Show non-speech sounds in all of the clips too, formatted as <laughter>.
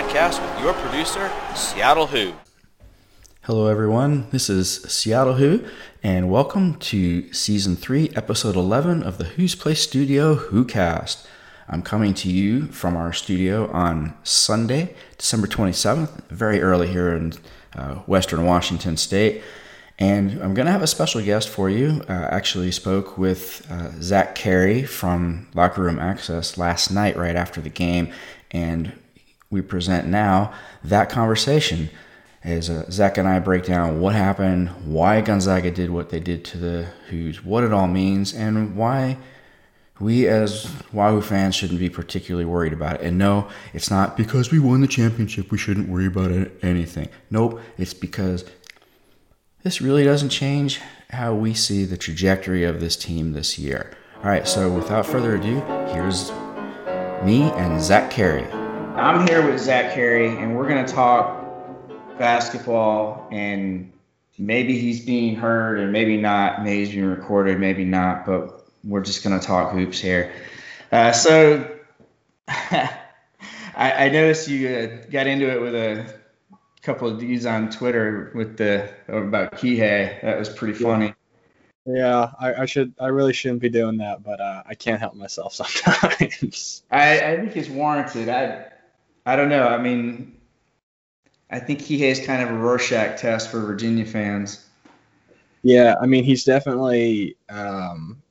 podcast with your producer, Seattle Hoo. Hello, everyone. This is Seattle Hoo, and welcome to season three, episode 11 of the Hoo's Place Studio HOOcast. I'm coming to you from our studio on Sunday, December 27th, very early here in uh, Western Washington State. And I'm going to have a special guest for you. Uh, actually, spoke with uh, Zach Carey from Locker Room Access last night, right after the game, and we present now that conversation as uh, Zach and I break down what happened, why Gonzaga did what they did to the Hoos, what it all means, and why we as Wahoo fans shouldn't be particularly worried about it. And no, it's not because we won the championship we shouldn't worry about anything. Nope, it's because this really doesn't change how we see the trajectory of this team this year. All right, so without further ado, here's me and Zach Carey. I'm here with Zach Carey, and we're going to talk basketball. And maybe he's being heard, and maybe not. Maybe he's being recorded, maybe not. But we're just going to talk hoops here. Uh, so <laughs> I, I, noticed you uh, got into it with a couple of dudes on Twitter with the about Kihei. That was pretty funny. Yeah, I, I, should. I really shouldn't be doing that, but uh, I can't help myself <laughs> sometimes. I, I think it's warranted. I I don't know. I mean, I think Kihei is kind of a Rorschach test for Virginia fans. Yeah, I mean, he's definitely um,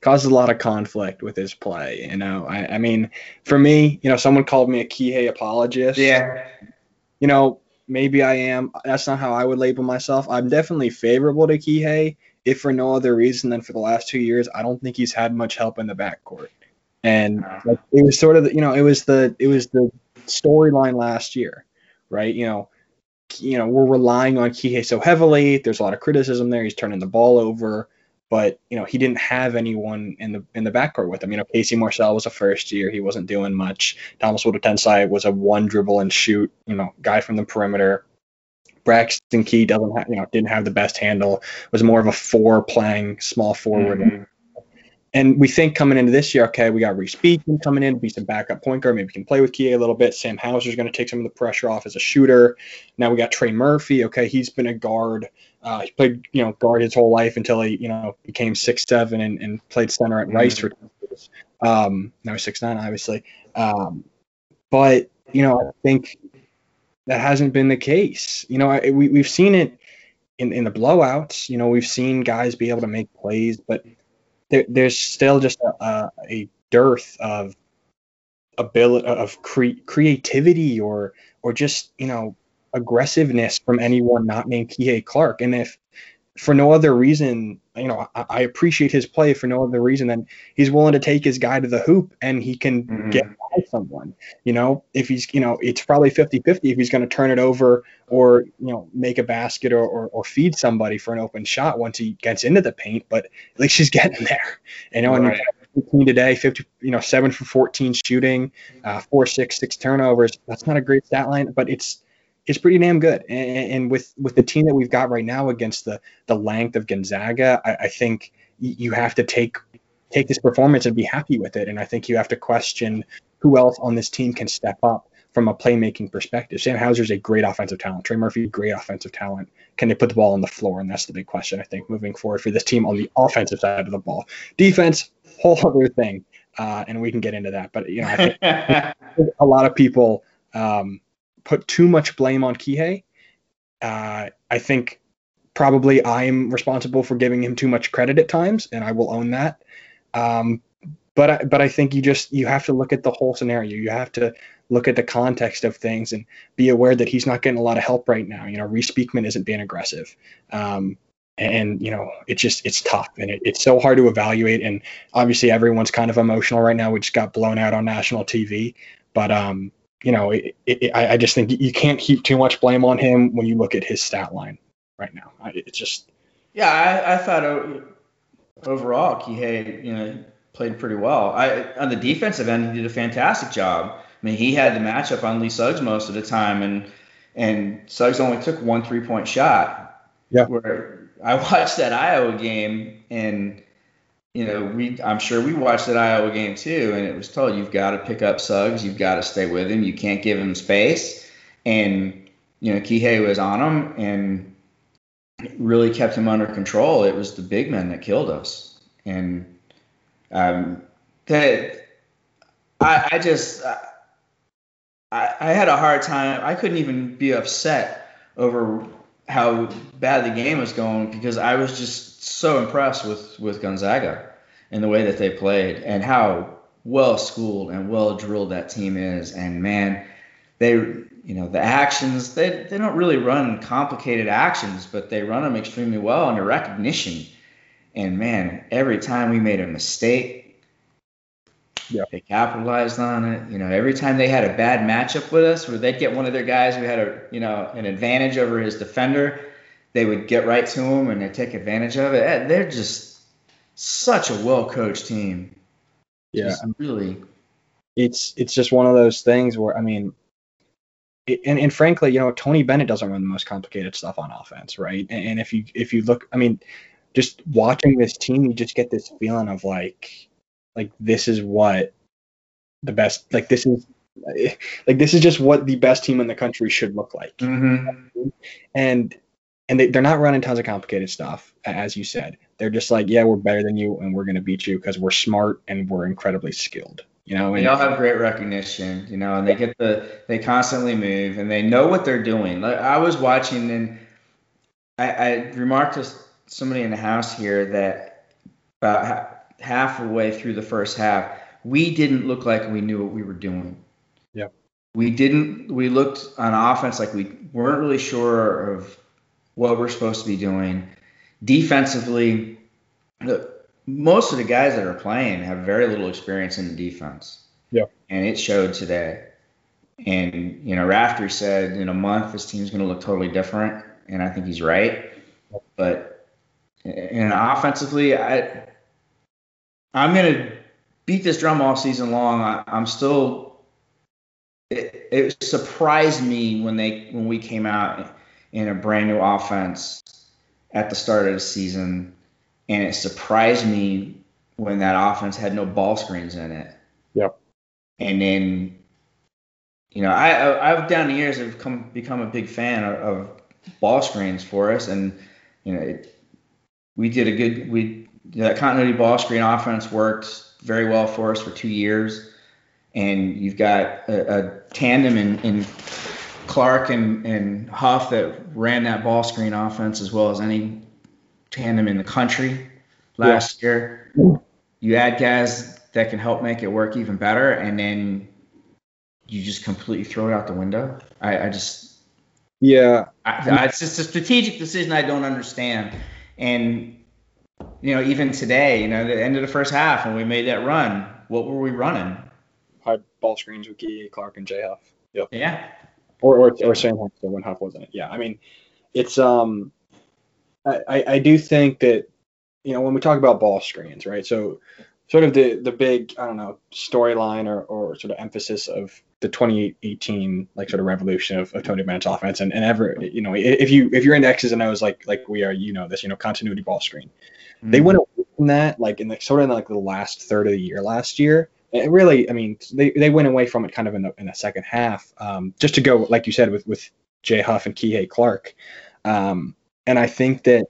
causes a lot of conflict with his play. You know, I, I mean, for me, you know, someone called me a Kihei apologist. Yeah you know, maybe I am. That's not how I would label myself. I'm definitely favorable to Kihei, if for no other reason than for the last two years, I don't think he's had much help in the backcourt. And like, it was sort of, the, you know, it was the it was the storyline last year, right? You know, you know, we're relying on Kihei so heavily. There's a lot of criticism there. He's turning the ball over but you know he didn't have anyone in the in the backcourt with him. You know, Casey Morsell was a first year; he wasn't doing much. Thomas Woldetensae was a one dribble and shoot, you know, guy from the perimeter. Braxton Key doesn't have, you know, didn't have the best handle. Was more of a four playing small forward. Mm-hmm. And we think coming into this year, okay, we got Reece Beekman coming in, be some backup point guard, maybe we can play with Kihei a little bit. Sam Hauser's going to take some of the pressure off as a shooter. Now we got Trey Murphy. Okay, he's been a guard uh, he played, you know, guard his whole life until he, you know, became six seven and, and played center at Rice for two years. Um, now he's six nine, obviously. Um, but you know, I think that hasn't been the case. You know, I, we we've seen it in in the blowouts. You know, we've seen guys be able to make plays, but there, there's still just a, a dearth of ability of cre- creativity or or just you know aggressiveness from anyone not named Kihei Clark. And if for no other reason, you know, I, I, appreciate his play for no other reason than he's willing to take his guy to the hoop and he can mm-hmm. get by someone. You know, if he's, you know, it's probably 50 50 if he's going to turn it over or, you know, make a basket or, or, or, feed somebody for an open shot once he gets into the paint, but at least he's <laughs> getting there. You know, right. and 15 today, 50, you know, seven for 14 shooting, uh, four, six, six turnovers. That's not a great stat line, but it's, is pretty damn good. And, and, with with the team that we've got right now against the the length of Gonzaga, I, I think you have to take take this performance and be happy with it. And I think you have to question who else on this team can step up from a playmaking perspective. Sam Hauser is a great offensive talent. Trey Murphy, great offensive talent. Can they put the ball on the floor? And that's the big question, I think, moving forward for this team on the offensive side of the ball. Defense, whole other thing. Uh, and we can get into that. But, you know, I think <laughs> a lot of people um, put too much blame on Kihei. Uh, I think probably I'm responsible for giving him too much credit at times, and I will own that. Um, but I, but I think you just you have to look at the whole scenario. You have to look at the context of things and be aware that he's not getting a lot of help right now. You know, Reece Beekman isn't being aggressive. Um, and you know it's just it's tough and it, it's so hard to evaluate and obviously everyone's kind of emotional right now we just got blown out on national tv but um you know, it, it, I, just think you can't heap too much blame on him when you look at his stat line right now. It's just. Yeah, I, I thought overall Kihei, you know, played pretty well. I on the defensive end, he did a fantastic job. I mean, he had the matchup on Lee Suggs most of the time, and and Suggs only took one three point shot. Yeah. Where I <laughs> watched that Iowa game, and you know, we I'm sure we watched that Iowa game too, and it was told you've got to pick up Suggs, you've got to stay with him, you can't give him space, and you know Kihei was on him and really kept him under control. It was the big men that killed us, and um, that I, I just I, I had a hard time. I couldn't even be upset over how bad the game was going because I was just so impressed with with Gonzaga and the way that they played and how well schooled and well drilled that team is. And man, they you know the actions they they don't really run complicated actions, but they run them extremely well under recognition. And man, every time we made a mistake, yeah. they capitalized on it. You know, every time they had a bad matchup with us, where they'd get one of their guys who had a you know an advantage over his defender, they would get right to him and they take advantage of it. Eh, they're just such a well coached team. Yeah, Just really. it's it's just one of those things where I mean, and and frankly, you know, Tony Bennett doesn't run the most complicated stuff on offense, right? And, and if you if you look, I mean, just watching this team, you just get this feeling of like, like this is what the best, like this is, like this is just what the best team in the country should look like. Mm-hmm. and and they, they're not running tons of complicated stuff as you said they're just like yeah we're better than you and we're going to beat you because we're smart and we're incredibly skilled you know and They all have great recognition, you know, and they get the they constantly move and they know what they're doing. Like I was watching and I, I remarked to somebody in the house here that about ha- half the way through the first half, we didn't look like we knew what we were doing. Yep. We didn't. We looked on offense like we weren't really sure of what we're supposed to be doing. Defensively, the, most of the guys that are playing have very little experience in the defense. Yeah. And it showed today. And, you know, Rafter said in a month this team's going to look totally different. And I think he's right. But, and offensively, I, I'm going to beat this drum all season long. I, I'm still, it, it surprised me when they, when we came out in a brand new offense at the start of the season and it surprised me when that offense had no ball screens in it. Yep. And then, you know, I, I I've down the years have come become a big fan of, of ball screens for us, and you know, it, we did a good we that continuity ball screen offense worked very well for us for two years, and you've got a, a tandem in, in Clark and, and Huff that ran that ball screen offense as well as any tandem in the country last year. You add guys that can help make it work even better, and then you just completely throw it out the window. I, I just, yeah I, I, it's just a strategic decision I don't understand. And you know, even today, you know, the end of the first half when we made that run, what were we running? high ball screens with Key Clark and Jay Huff Yeah, or or or same Huff when Huff wasn't it. Yeah I mean it's um I, I I do think that you know when we talk about ball screens right so sort of the the big I don't know storyline or, or sort of emphasis of the 2018 like sort of revolution of, of Tony Bennett's offense and, and ever you know if you if you're into X's and O's like like we are you know this you know continuity ball screen they went away from that like in the sort of like the last third of the year last year it really I mean they, they went away from it kind of in the in the second half um, just to go like you said with with Jay Huff and Kihei Clark um, and I think that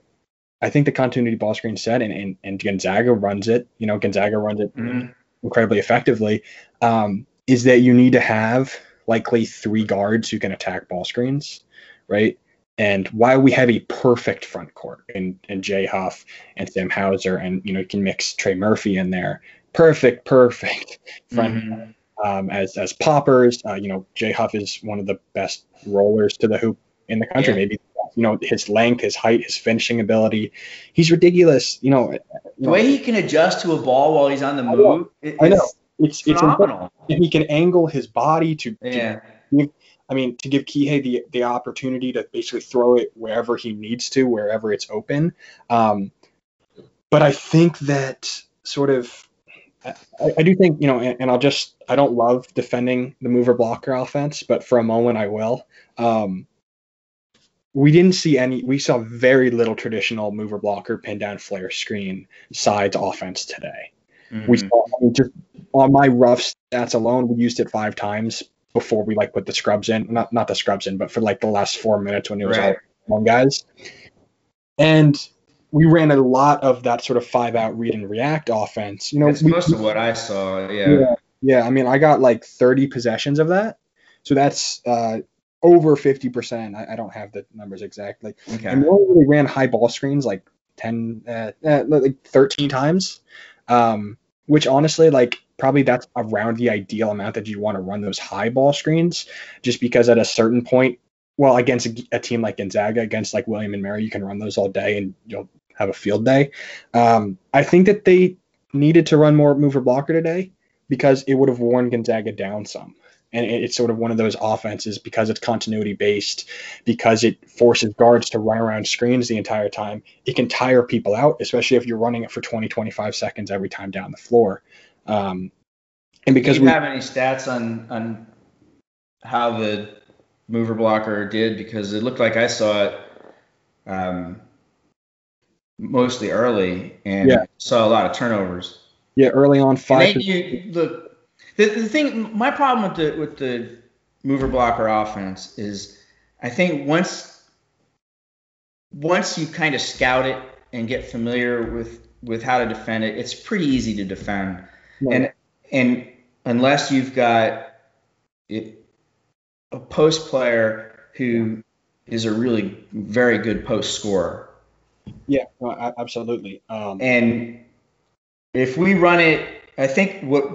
I think the continuity ball screen set and, and, and Gonzaga runs it, you know, Gonzaga runs it Mhm. incredibly effectively, um, is that you need to have likely three guards who can attack ball screens, right? And why we have a perfect front court in, in Jay Huff and Sam Hauser, and you know, you can mix Trey Murphy in there, perfect, perfect <laughs> front Mhm. um, as as poppers. Uh, you know, Jay Huff is one of the best rollers to the hoop in the country. Yeah. Maybe you know his length, his height, his finishing ability. He's ridiculous. You know, The way he can adjust to a ball while he's on the I know. move, it- I know. it's it's it's incredible. And he can angle his body to, to Yeah. I mean, to give Kihei the the opportunity to basically throw it wherever he needs to, wherever it's open. Um, but I think that sort of, I, I do think you know, and, and I'll just I don't love defending the mover blocker offense, but for a moment I will. Um, we didn't see any. We saw very little traditional mover blocker, pin down, flare screen sides offense today. Mm-hmm. We saw I mean, just on my rough stats alone, we used it five times before we like put the scrubs in. Not not the scrubs in, but for like the last four minutes when it was Right. all one guys. And we ran a lot of that sort of five out read and react offense. You know, It's we- most of what I saw. Yeah. yeah, yeah. I mean, I got like 30 possessions of that, so that's uh, over 50 percent. I, I don't have the numbers exactly. Okay. And we only really ran high ball screens like 10, uh, uh, like 13 times, um, which honestly, like probably that's around the ideal amount that you want to run those high ball screens, just because at a certain point, well, against a, a team like Gonzaga, against like William and Mary, you can run those all day and you'll have a field day. Um, I think that they needed to run more mover blocker today because it would have worn Gonzaga down some. And it- it's sort of one of those offenses because it's continuity based, because it forces guards to run around screens the entire time. It can tire people out, especially if you're running it for 20, 25 seconds every time down the floor. Um, and because Do you we, have any stats on on how the mover blocker did? Because it looked like I saw it um, mostly early and Yeah. saw a lot of turnovers. yeah, early on five, you, look, the, the thing, my problem with the with the mover blocker offense is, I think once once you kind of scout it and get familiar with with how to defend it, it's pretty easy to defend. And and unless you've got it, a post player who is a really very good post scorer, yeah, absolutely. Um, and if we run it, I think what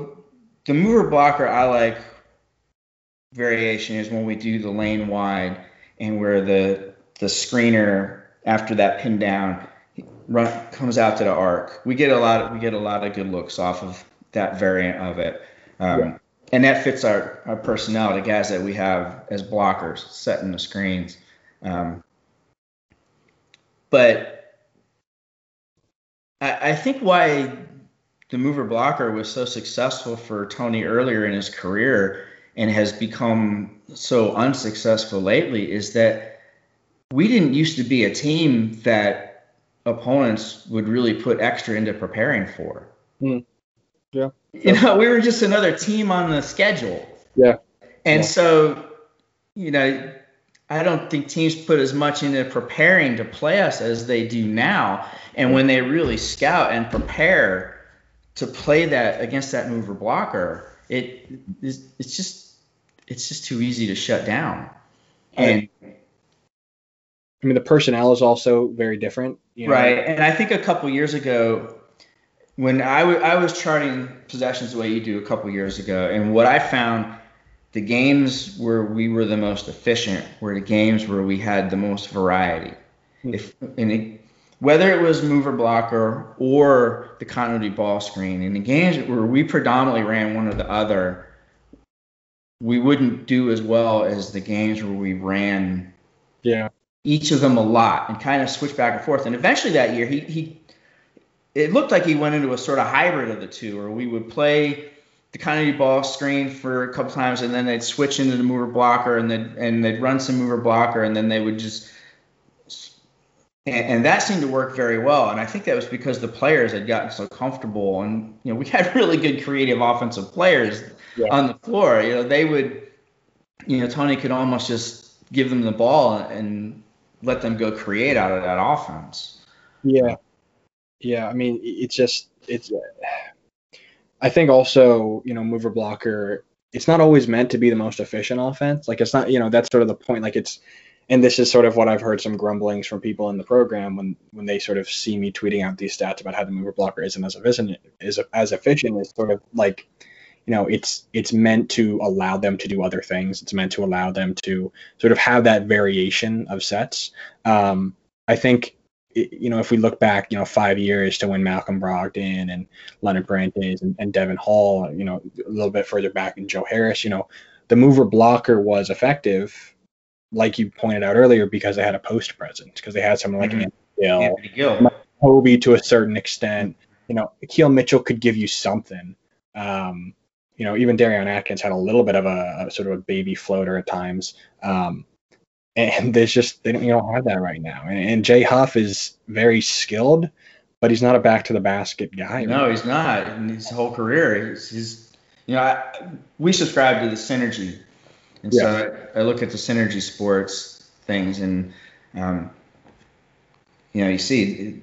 the mover blocker I like variation is when we do the lane wide and where the the screener after that pin down run comes out to the arc. We get a lot of, we get a lot of good looks off of that variant of it. Um, Yeah. And that fits our, our personnel, the guys that we have as blockers setting the screens. Um, but I, I think why the mover blocker was so successful for Tony earlier in his career and has become so unsuccessful lately is that we didn't used to be a team that opponents would really put extra into preparing for. Hmm. Yeah. You know, we were just another team on the schedule. Yeah. And Yeah. so, you know, I don't think teams put as much into preparing to play us as they do now. And when they really scout and prepare to play that against that mover blocker, it is it's just it's just too easy to shut down. And I mean, the personnel is also very different. You know? right, and I think a couple years ago, when I was charting possessions the way you do a couple years ago, and what I found, the games where we were the most efficient were the games where we had the most variety. Hmm. If and it, whether it was mover blocker or the continuity ball screen, in the games where we predominantly ran one or the other, we wouldn't do as well as the games where we ran Yeah. each of them a lot and kind of switch back and forth. And eventually that year, he, he it looked like he went into a sort of hybrid of the two, where we would play the continuity ball screen for a couple times, and then they'd switch into the mover blocker, and then and they'd run some mover blocker, and then they would just. And, and that seemed to work very well, and I think that was because the players had gotten so comfortable, and you know we had <laughs> really good creative offensive players Yeah. on the floor. You know they would, you know Tony could almost just give them the ball and let them go create out of that offense. Yeah. Yeah. I mean, it's just, it's, I think also, you know, mover blocker, it's not always meant to be the most efficient offense. Like, it's not, you know, that's sort of the point. Like, it's, and this is sort of what I've heard some grumblings from people in the program when, when they sort of see me tweeting out these stats about how the mover blocker isn't as efficient, is as efficient is sort of like, you know, it's, it's meant to allow them to do other things. It's meant to allow them to sort of have that variation of sets. Um, I think you know, if we look back, you know, five years to when Malcolm Brogdon and London Perrantes and, and Devon Hall, you know, a little bit further back in Joe Harris, you know, the mover blocker was effective, like you pointed out earlier, because they had a post presence, because they had someone like Mhm. Anthony Gill, Anthony Gill. Tobey to a certain extent. You know, Akil Mitchell could give you something. Um, you know, even Darion Atkins had a little bit of a, a sort of a baby floater at times. Um, and <laughs> there's just they don't you don't have that right now. And, and Jay Huff is very skilled, but he's not a back to the basket guy. No, he's not. In his whole career, he's, he's you know, I, we subscribe to the synergy, and so I, I look at the synergy sports things, and um, you know, you see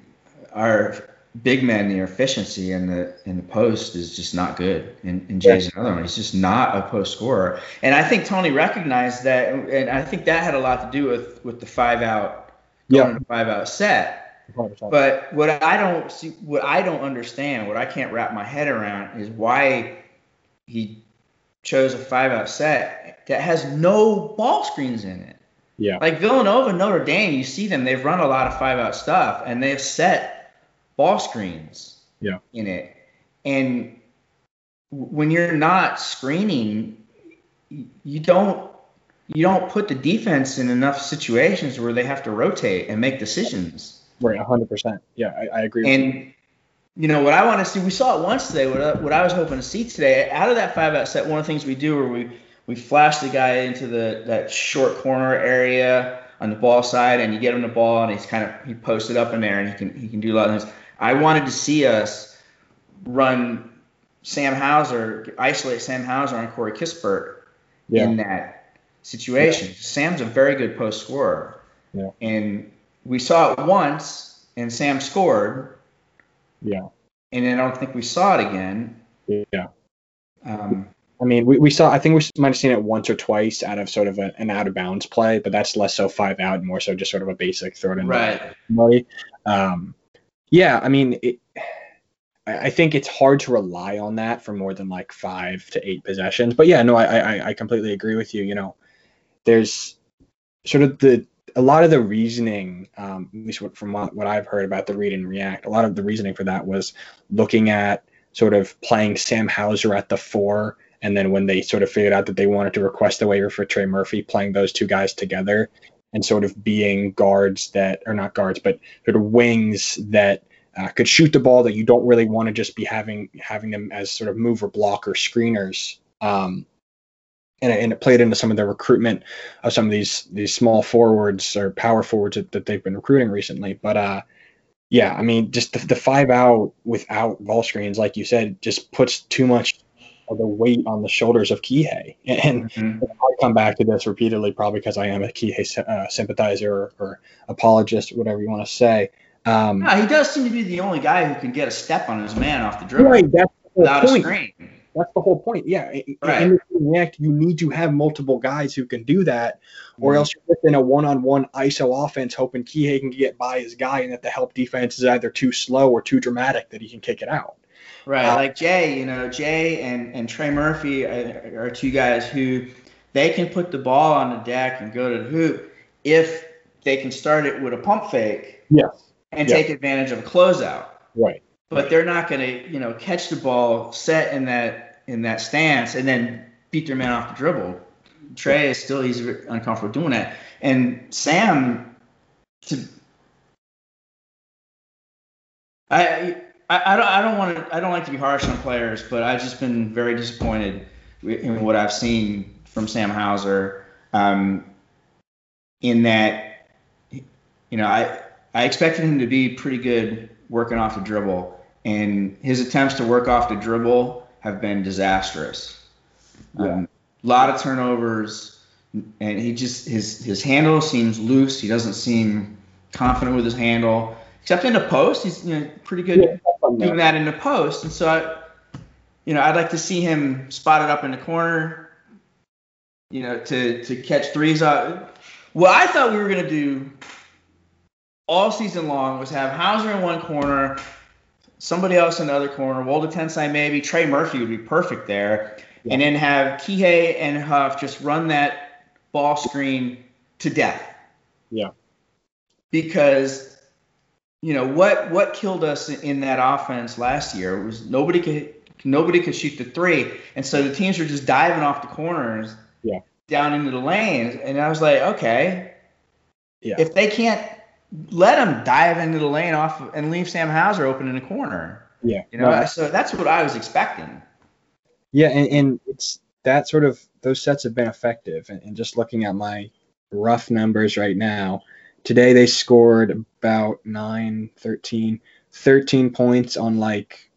our big man, the efficiency in the in the post is just not good. And, and Jay's another one. He's just not a post scorer. And I think Tony recognized that, and I think that had a lot to do with with the five out, going Yeah. five out set. 100%. But what I don't see, what I don't understand, what I can't wrap my head around is why he chose a five out set that has no ball screens in it. yeah, Like Villanova, Notre Dame, you see them, they've run a lot of five out stuff and they've set ball screens Yeah. in it. And when you're not screening, you don't you don't put the defense in enough situations where they have to rotate and make decisions. right, 100%. Yeah, I, I agree. with you. And you know what I want to see. We saw it once today. What I, what I was hoping to see today, out of that five out set, one of the things we do where we we flash the guy into the that short corner area on the ball side, and you get him the ball, and he's kind of he posted up in there, and he can he can do a lot of things. I wanted to see us run Sam Hauser, isolate Sam Hauser on Corey Kispert Yeah. in that situation. Sam's a very good post scorer. Yeah. And we saw it once, and Sam scored, yeah, and I don't think we saw it again. yeah. Um, I mean, we, we saw. I think we might have seen it once or twice out of sort of a, an out of bounds play, but that's less so five out, and more so just sort of a basic throw it in. right. Um, yeah, I mean, it, I think it's hard to rely on that for more than like five to eight possessions. But yeah, no, I, I, I completely agree with you. You know, there's sort of the a lot of the reasoning, um, at least from what, what I've heard about the read and react, a lot of the reasoning for that was looking at sort of playing Sam Hauser at the four, and then when they sort of figured out that they wanted to request a waiver for Trey Murphy, playing those two guys together and sort of being guards that, are not guards, but sort of wings that uh, could shoot the ball that you don't really want to just be having having them as sort of move or block screeners. Um, and, it- and it played into some of the recruitment of some of these these small forwards or power forwards that, that they've been recruiting recently. But uh, yeah, I mean, just the, the five out without ball screens, like you said, just puts too much the weight on the shoulders of Kihei. And Mhm. I come back to this repeatedly, probably because I am a Kihei uh, sympathizer or, or apologist, whatever you want to say. Um, No, he does seem to be the only guy who can get a step on his man off the dribble right, that's the whole without a point. screen. That's the whole point. Yeah, in, Right. in the React, you need to have multiple guys who can do that, or else you're just in a one-on-one ISO offense, hoping Kihei can get by his guy, and that the help defense is either too slow or too dramatic that he can kick it out. Right, like Jay, you know, Jay and, and Trey Murphy are, are two guys who they can put the ball on the deck and go to the hoop if they can start it with a pump fake Yes. and Yeah. take advantage of a closeout. Right. But they're not going to, you know, catch the ball set in that in that stance and then beat their man off the dribble. Trey is still he's uncomfortable doing that, and Sam to I. I, I don't. I don't want to. I don't like to be harsh on players, but I've just been very disappointed in what I've seen from Sam Hauser. Um, in that, you know, I I expected him to be pretty good working off the dribble, and his attempts to work off the dribble have been disastrous. Um, a lot of turnovers, and he just his his handle seems loose. He doesn't seem confident with his handle, except in the post. He's you know pretty good doing that in the post. And so I, you know, I'd like to see him spotted up in the corner, you know, to to catch threes. Uh, what I thought we were gonna do all season long was have Hauser in one corner, somebody else in the other corner, Woldetensae maybe, Trey Murphy would be perfect there, and then have Kihei and Huff just run that ball screen to death. Yeah. Because you know what what killed us in that offense last year was nobody could nobody could shoot the three, and so the teams were just diving off the corners Yeah. down into the lanes, and I was like, okay, Yeah. if they can't let them dive into the lane off and leave Sam Hauser open in the corner, Yeah. you know, No, so that's what I was expecting. Yeah, and, and it's that sort of those sets have been effective. And, and just looking at my rough numbers right now. Today they scored about 9, 13, 13 points on like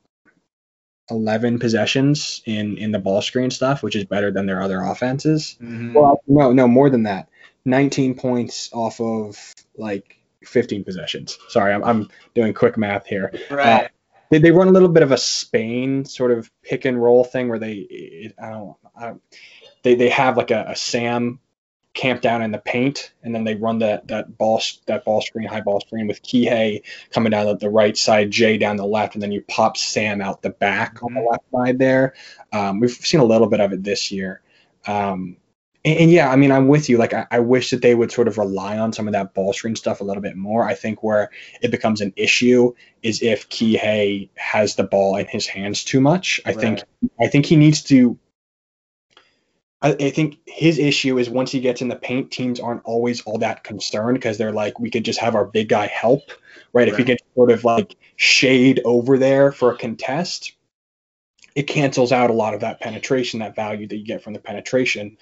11 possessions in in the ball screen stuff, which is better than their other offenses. Mhm. Well, no, no, more than that. 19 points off of like 15 possessions. Sorry, I'm, I'm doing quick math here. right. They, they run a little bit of a Spain sort of pick and roll thing where they, it, I don't, I don't, they, they have like a, a Sam camped down in the paint, and then they run that that ball that ball screen, high ball screen with Kihei coming down the, the right side, Jay down the left, and then you pop Sam out the back on the left side there. Um, we've seen a little bit of it this year. Um, and, and yeah, I mean, I'm with you. Like, I, I wish that they would sort of rely on some of that ball screen stuff a little bit more. I think where it becomes an issue is if Kihei has the ball in his hands too much. I think I think he needs to. I, I think his issue is once he gets in the paint, teams aren't always all that concerned because they're like, we could just have our big guy help, right? If he Right. gets sort of like shade over there for a contest, it cancels out a lot of that penetration, that value that you get from the penetration.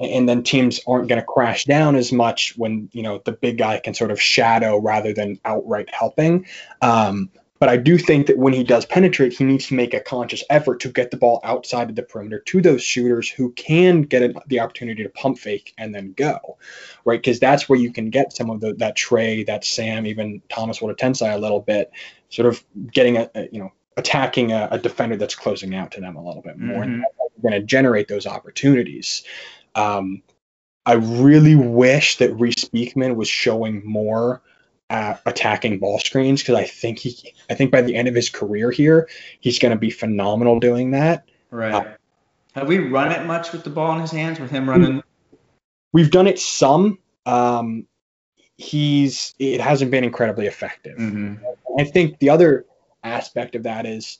And then teams aren't going to crash down as much when you know the big guy can sort of shadow rather than outright helping. Um, but I do think that when he does penetrate, he needs to make a conscious effort to get the ball outside of the perimeter to those shooters who can get it, the opportunity to pump fake and then go, right? Because that's where you can get some of the, that Trey, that Sam, even Thomas Woldetensae a little bit, sort of getting a, a you know attacking a, a defender that's closing out to them a little bit more, and Mhm. that's going to generate those opportunities. Um, I really wish that Reece Beekman was showing more at attacking ball screens because I think he, I think by the end of his career here, he's going to be phenomenal doing that. Right. Have we run it much with the ball in his hands with him running? We've done it some. Um, he's it hasn't been incredibly effective. Mm-hmm. I think the other aspect of that is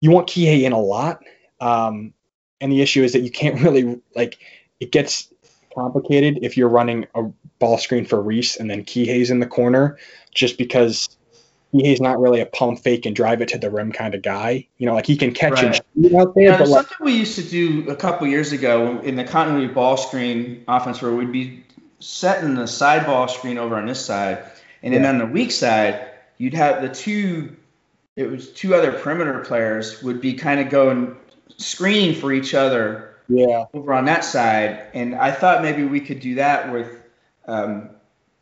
you want Kihei in a lot, um, and the issue is that you can't <laughs> really like it gets complicated if you're running a ball screen for Reece and then Kihei's in the corner, just because Kihei's not really a pump fake and drive it to the rim kind of guy. You know, like he can catch and Right. shoot out there, Yeah, but like, something we used to do a couple years ago in the continuity ball screen offense where we'd be setting the side ball screen over on this side, and then Yeah. on the weak side, you'd have the two. It was two other perimeter players would be kind of going screening for each other yeah, over on that side, and I thought maybe we could do that with um,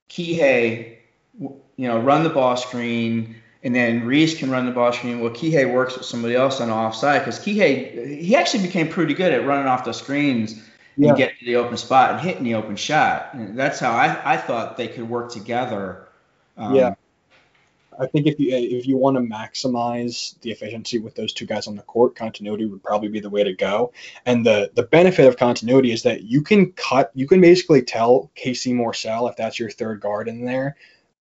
Kihei, you know, run the ball screen, and then Reece can run the ball screen. Well, Kihei works with somebody else on the offside because Kihei he actually became pretty good at running off the screens Yeah. and getting to the open spot and hitting the open shot. And that's how I, I thought they could work together. Um, Yeah. I think if you if you want to maximize the efficiency with those two guys on the court, continuity would probably be the way to go. And the the benefit of continuity is that you can cut, you can basically tell Casey Morsell if that's your third guard in there.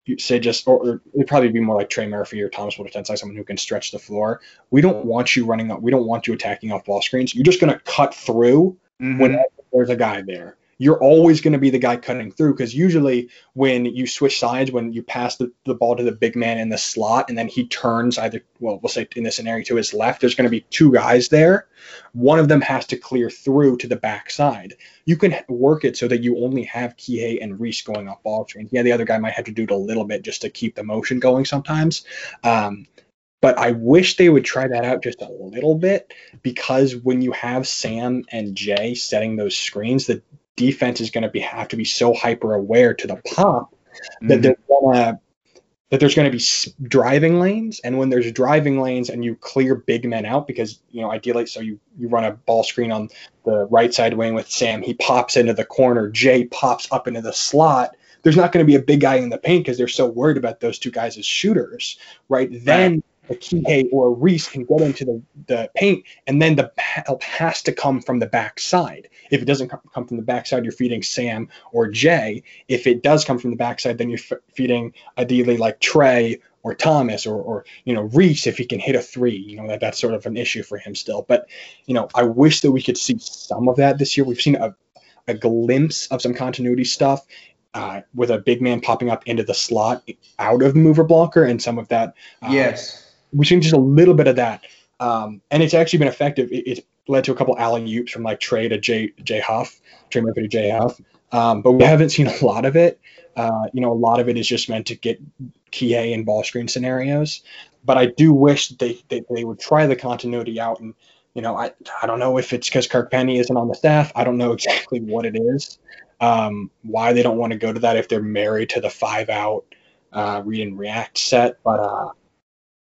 You say just, or, or it'd probably be more like Trey Murphy or Thomas Woldetensae, someone who can stretch the floor. We don't want you running up. We don't want you attacking off ball screens. You're just going to cut through mhm. whenever there's a guy there. You're always going to be the guy cutting through because usually when you switch sides, when you pass the, the ball to the big man in the slot and then he turns either, well, we'll say in this scenario to his left, there's going to be two guys there. One of them has to clear through to the backside. You can work it so that you only have Kihei and Reece going off ball screens. Yeah, the other guy might have to do it a little bit just to keep the motion going sometimes. Um, but I wish they would try that out just a little bit because when you have Sam and Jay setting those screens, the defense is going to be have to be so hyper aware to the pop that Mhm. they're gonna that there's going to be driving lanes. And when there's driving lanes and you clear big men out because you know ideally so you you run a ball screen on the right side wing with Sam he pops into the corner. Jay pops up into the slot. There's not going to be a big guy in the paint because they're so worried about those two guys as shooters right. Then a Kihei or a Reece can get into the, the paint, and then the help has to come from the backside. If it doesn't come, from the backside, you're feeding Sam or Jay. If it does come from the backside, then you're f- feeding ideally like Trey or Thomas or, or you know Reece if he can hit a three. You know that that's sort of an issue for him still. But you know I wish that we could see some of that this year. We've seen a, a glimpse of some continuity stuff. Uh, with a big man popping up into the slot out of mover blocker and some of that uh, yes. We've seen just a little bit of that, um, and it's actually been effective. It, it's led to a couple alley oops from like Trey to Jay Jay Huff, Trey Murphy to Jay Huff. Um, but we haven't seen a lot of it. Uh, you know, a lot of it is just meant to get Kihei in ball screen scenarios. But I do wish they, they, they would try the continuity out. And, you know, I, I don't know if it's because Kirk Penney isn't on the staff. I don't know exactly what it is, um, why they don't want to go to that if they're married to the five out uh, read and react set. But uh,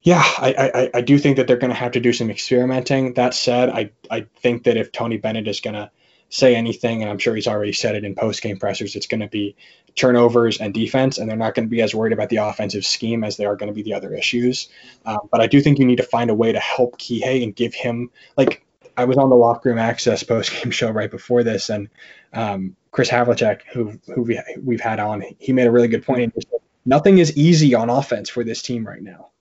yeah, I, I, I do think that they're going to have to do some experimenting. That said, I, I think that if Tony Bennett is going to say anything, and I'm sure he's already said it in post game pressers, it's going to be turnovers and defense, and they're not going to be as worried about the offensive scheme as they are going to be the other issues. Um, but I do think you need to find a way to help Kihei and give him like I was on the locker room access post game <laughs> show right before this, and um, Chris Havlicek, who who we, we've had on, he made a really good point. Nothing is easy on offense for this team right now.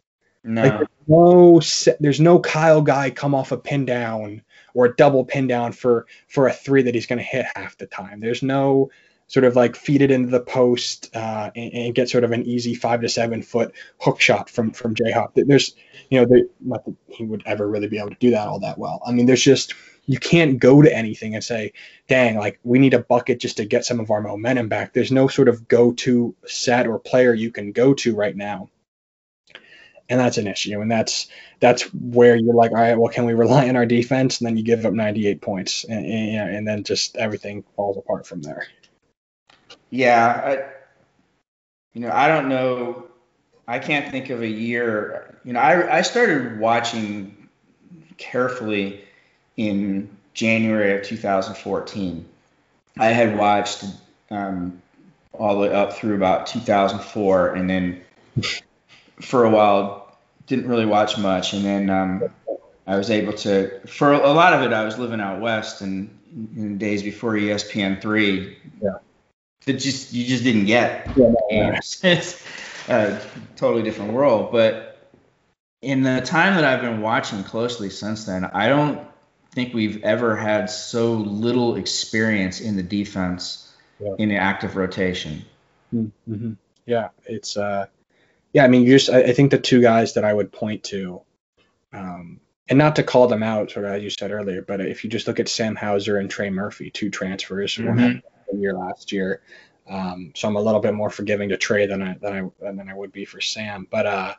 No. Like, there's no there's no Kyle Guy come off a pin down or a double pin down for for a three that he's going to hit half the time. There's no sort of like feed it into the post uh, and, and, get sort of an easy five to seven foot hook shot from from J Hop. There's you know there, not that he would ever really be able to do that all that well. I mean, there's just you can't go to anything and say, dang, like we need a bucket just to get some of our momentum back. There's no sort of go to set or player you can go to right now and that's an issue. And that's that's where you're like, all right, well, can we rely on our defense? And then you give up 98 points, and, and, and then just everything falls apart from there. Yeah, I, you know, I don't know. I can't think of a year. You know, I I started watching carefully in January of 2014. I had watched um, all the way up through about 2004, and then for a while, didn't really watch much, and then um, I was able to. For a lot of it, I was living out west, and in days before ESPN three, yeah, it just you just didn't get yeah, games. <laughs> it's a totally different world. But in the time that I've been watching closely since then, I don't think we've ever had so little experience in the defense yeah. in the active rotation. Mm-hmm. Yeah, it's uh, yeah, I mean, you just I, I, think the two guys that I would point to, um, and not to call them out, sort of as you said earlier, but if you just look at Sam Hauser and Trey Murphy, two transfers, mm-hmm. one year last year. Um, so I'm a little bit more forgiving to Trey than I than I than I would be for Sam. But uh,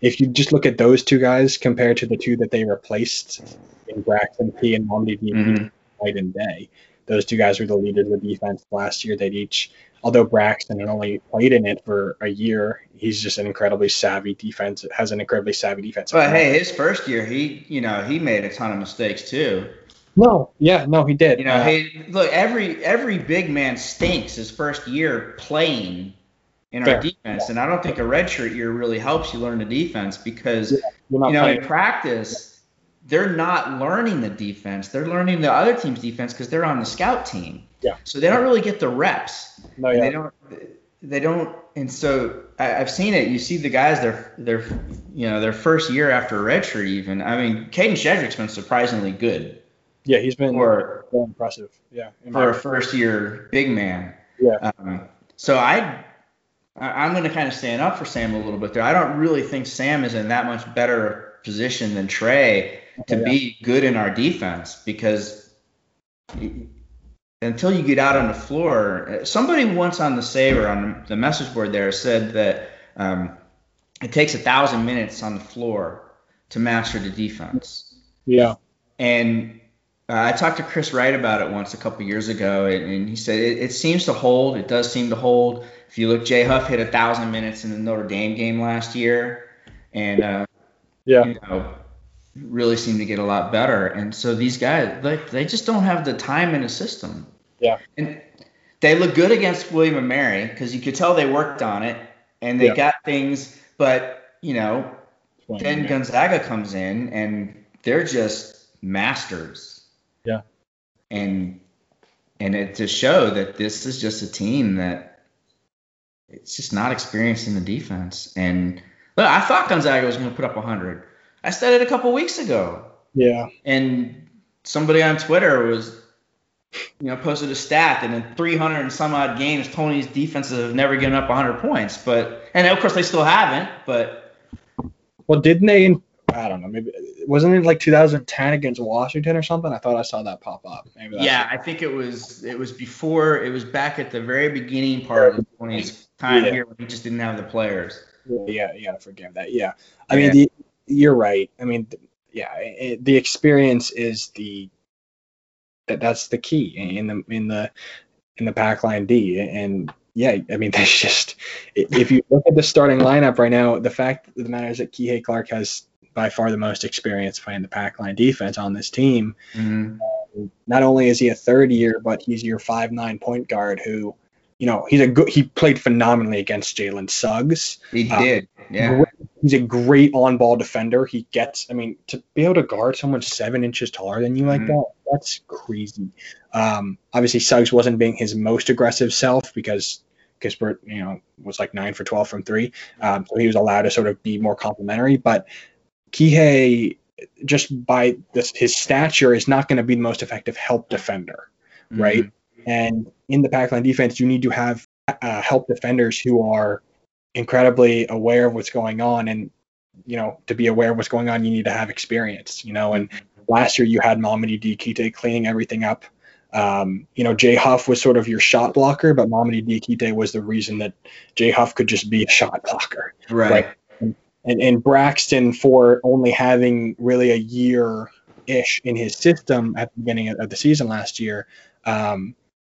if you just look at those two guys compared to the two that they replaced in Braxton Key and Mamadi mm-hmm. night and day, those two guys were the leaders of the defense last year. They'd each although Braxton had only played in it for a year, he's just an incredibly savvy defense. Has an incredibly savvy defense. But hey, his first year, he you know he made a ton of mistakes too. No, yeah, no, he did. You know, uh, he look every every big man stinks his first year playing in fair. our defense, and I don't think a redshirt year really helps you learn the defense because yeah, you know playing. in practice they're not learning the defense; they're learning the other team's defense because they're on the scout team. Yeah. So they don't really get the reps. No, yeah. They don't. They don't. And so I, have seen it. You see the guys their their you know their first year after redshirt even. I mean, Kadin Shedrick's been surprisingly good. Yeah, he's been for, impressive. Yeah. For a first year big man. Yeah. Um, so I. I'm going to kind of stand up for Sam a little bit there. I don't really think Sam is in that much better position than Trey to yeah. be good in our defense because until you get out on the floor, somebody once on the Sabre on the message board there said that um, it takes a thousand minutes on the floor to master the defense. Yeah. And uh, I talked to Chris Wright about it once a couple years ago, and, and he said it, it, seems to hold. It does seem to hold. If you look, Jay Huff hit a thousand minutes in the Notre Dame game last year, and uh, yeah, you know, really seem to get a lot better. And so these guys, like, they just don't have the time in the system. Yeah. And they look good against William and Mary because you could tell they worked on it and they yeah. got things. But you know, then Gonzaga comes in and they're just masters. Yeah. And and it to show that this is just a team that it's just not experienced in the defense. And look, I thought Gonzaga was going to put up 100. I it a couple weeks ago. Yeah. And somebody on Twitter was, you know, posted a stat that in 300 and some odd games, Tony's defenses have never given up 100 points. But and of course they still haven't. But well, didn't they? I don't know. Maybe wasn't it like 2010 against Washington or something? I thought I saw that pop up. Maybe yeah, I think it was it was before it was back at the very beginning part of his time yeah. here when he just didn't have the players. Yeah, yeah, forgive that. Yeah, I mean, the, you're right. I mean, yeah, it, the experience is the that that's the key in the in the in the pack line D, and yeah, I mean <laughs> that's just if you look at the starting lineup right now, the fact of the matter is that Kihei Clark has by far the most experience playing the pack line defense on this team. Mm-hmm. Uh, not only is he a third year, but he's your five nine point guard who, you know, he's a good. He played phenomenally against Jalen Suggs. He um, did. Yeah. Great, he's a great on ball defender. He gets. I mean, to be able to guard someone seven inches taller than you like mm-hmm. that, that's crazy. Um, obviously, Suggs wasn't being his most aggressive self because Kispert, you know, was like nine for 12 from three. Um, so he was allowed to sort of be more complimentary. But Kihei, just by this, his stature, is not going to be the most effective help defender, mm-hmm. right? And in the packline defense, you need to have uh, help defenders who are incredibly aware of what's going on. And, you know, to be aware of what's going on, you need to have experience, you know. And last year you had Mamadi Diakite cleaning everything up. Um, you know, Jay Huff was sort of your shot blocker, but Mamadi Diakite was the reason that Jay Huff could just be a shot blocker. Right. right? And, and Braxton, for only having really a year ish in his system at the beginning of the season last year, um,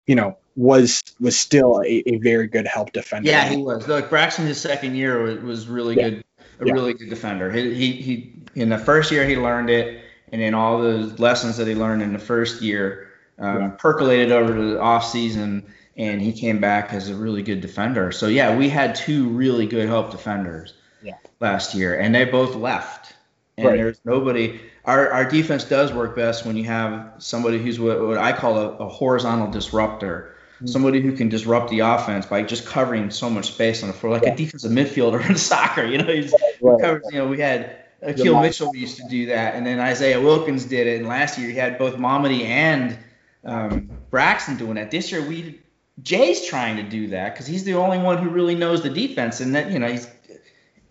you know, was was still a, a, very good help defender. Yeah, he was. Look, Braxton, his second year was, was really yeah. good, a yeah. really good defender. He, he, he in the first year he learned it, and then all those lessons that he learned in the first year um, yeah. percolated over to the off season, and he came back as a really good defender. So yeah, we had two really good help defenders yeah. last year, and they both left. And right. there's nobody. Our, our defense does work best when you have somebody who's what, what I call a, a horizontal disruptor, mm-hmm. somebody who can disrupt the offense by just covering so much space on the floor, like yeah. a defensive midfielder <laughs> in soccer. You know, he's right. covers. You know, we had Akil Mitchell used to do that, and then Isaiah Wilkins did it. And last year he had both Mamadi and um, Braxton doing that. This year we Jay's trying to do that because he's the only one who really knows the defense, and that you know he's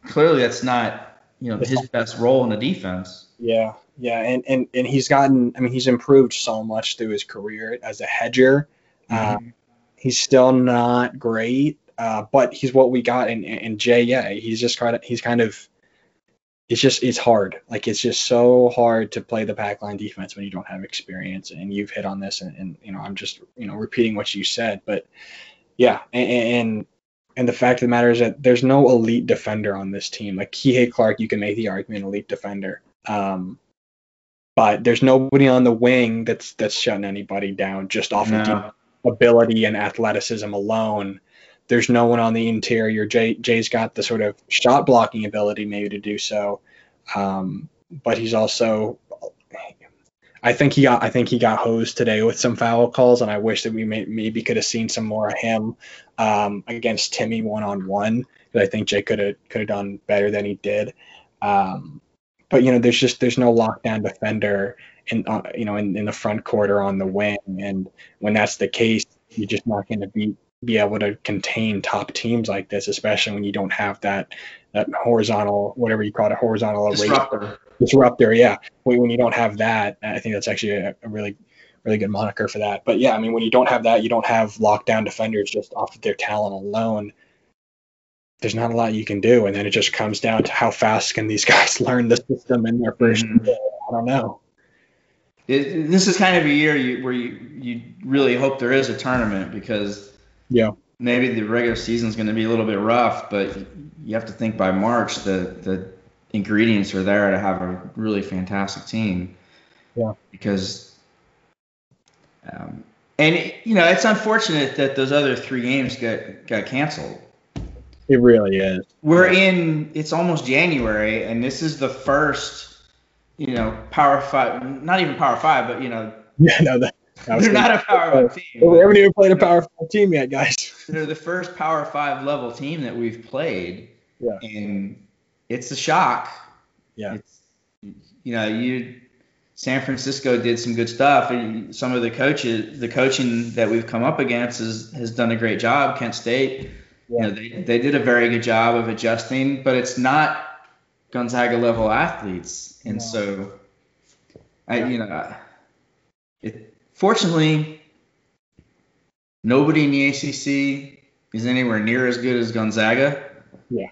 clearly that's not you know his <laughs> best role in the defense. Yeah, yeah, and and and he's gotten. I mean, he's improved so much through his career as a hedger. Mm-hmm. Uh, he's still not great, uh, but he's what we got. And and Jay, yeah, he's just kind of he's kind of it's just it's hard. Like it's just so hard to play the pack line defense when you don't have experience. And you've hit on this, and, and you know I'm just you know repeating what you said, but yeah, and, and and the fact of the matter is that there's no elite defender on this team. Like Kihei Clark, you can make the argument elite defender. Um, but there's nobody on the wing that's that's shutting anybody down just off no. of ability and athleticism alone. There's no one on the interior. Jay Jay's got the sort of shot blocking ability maybe to do so, um, but he's also. I think he got. I think he got hosed today with some foul calls, and I wish that we may, maybe could have seen some more of him um, against Timme one on one. I think Jay could have could have done better than he did. Um, but you know, there's just there's no lockdown defender in uh, you know in, in the front court or on the wing, and when that's the case, you're just not going to be be able to contain top teams like this, especially when you don't have that that horizontal, whatever you call it, horizontal disruptor. Disruptor, yeah. When you don't have that, I think that's actually a, a, really, really good moniker for that. But yeah, I mean, when you don't have that, you don't have lockdown defenders just off of their talent alone. There's not a lot you can do, and then it just comes down to how fast can these <laughs> guys learn the system in their 1st mm-hmm. I don't know. It, this is kind of a year you, where you you really hope there is a tournament because yeah. Maybe the regular season is going to be a little bit rough, but you have to think by March the the ingredients are there to have a really fantastic team. Yeah. Because, um, and it, you know, it's unfortunate that those other three games got got canceled. It really is. We're in. It's almost January, and this is the first, you know, Power Five. Not even Power Five, but you know. <laughs> Yeah, no, that, they're not a Power Five <laughs> team. we haven't even played a Power Five team yet, guys. <laughs> They're the first Power Five level team that we've played. Yeah. And it's a shock. Yeah. It's, you know, you San Francisco did some good stuff, and some of the coaches, the coaching that we've come up against has has done a great job. Kent State, yeah. you know, they they did a very good job of adjusting, but it's not Gonzaga level athletes, and No. so I you know it, fortunately nobody in the ACC is anywhere near as good as Gonzaga. Yeah.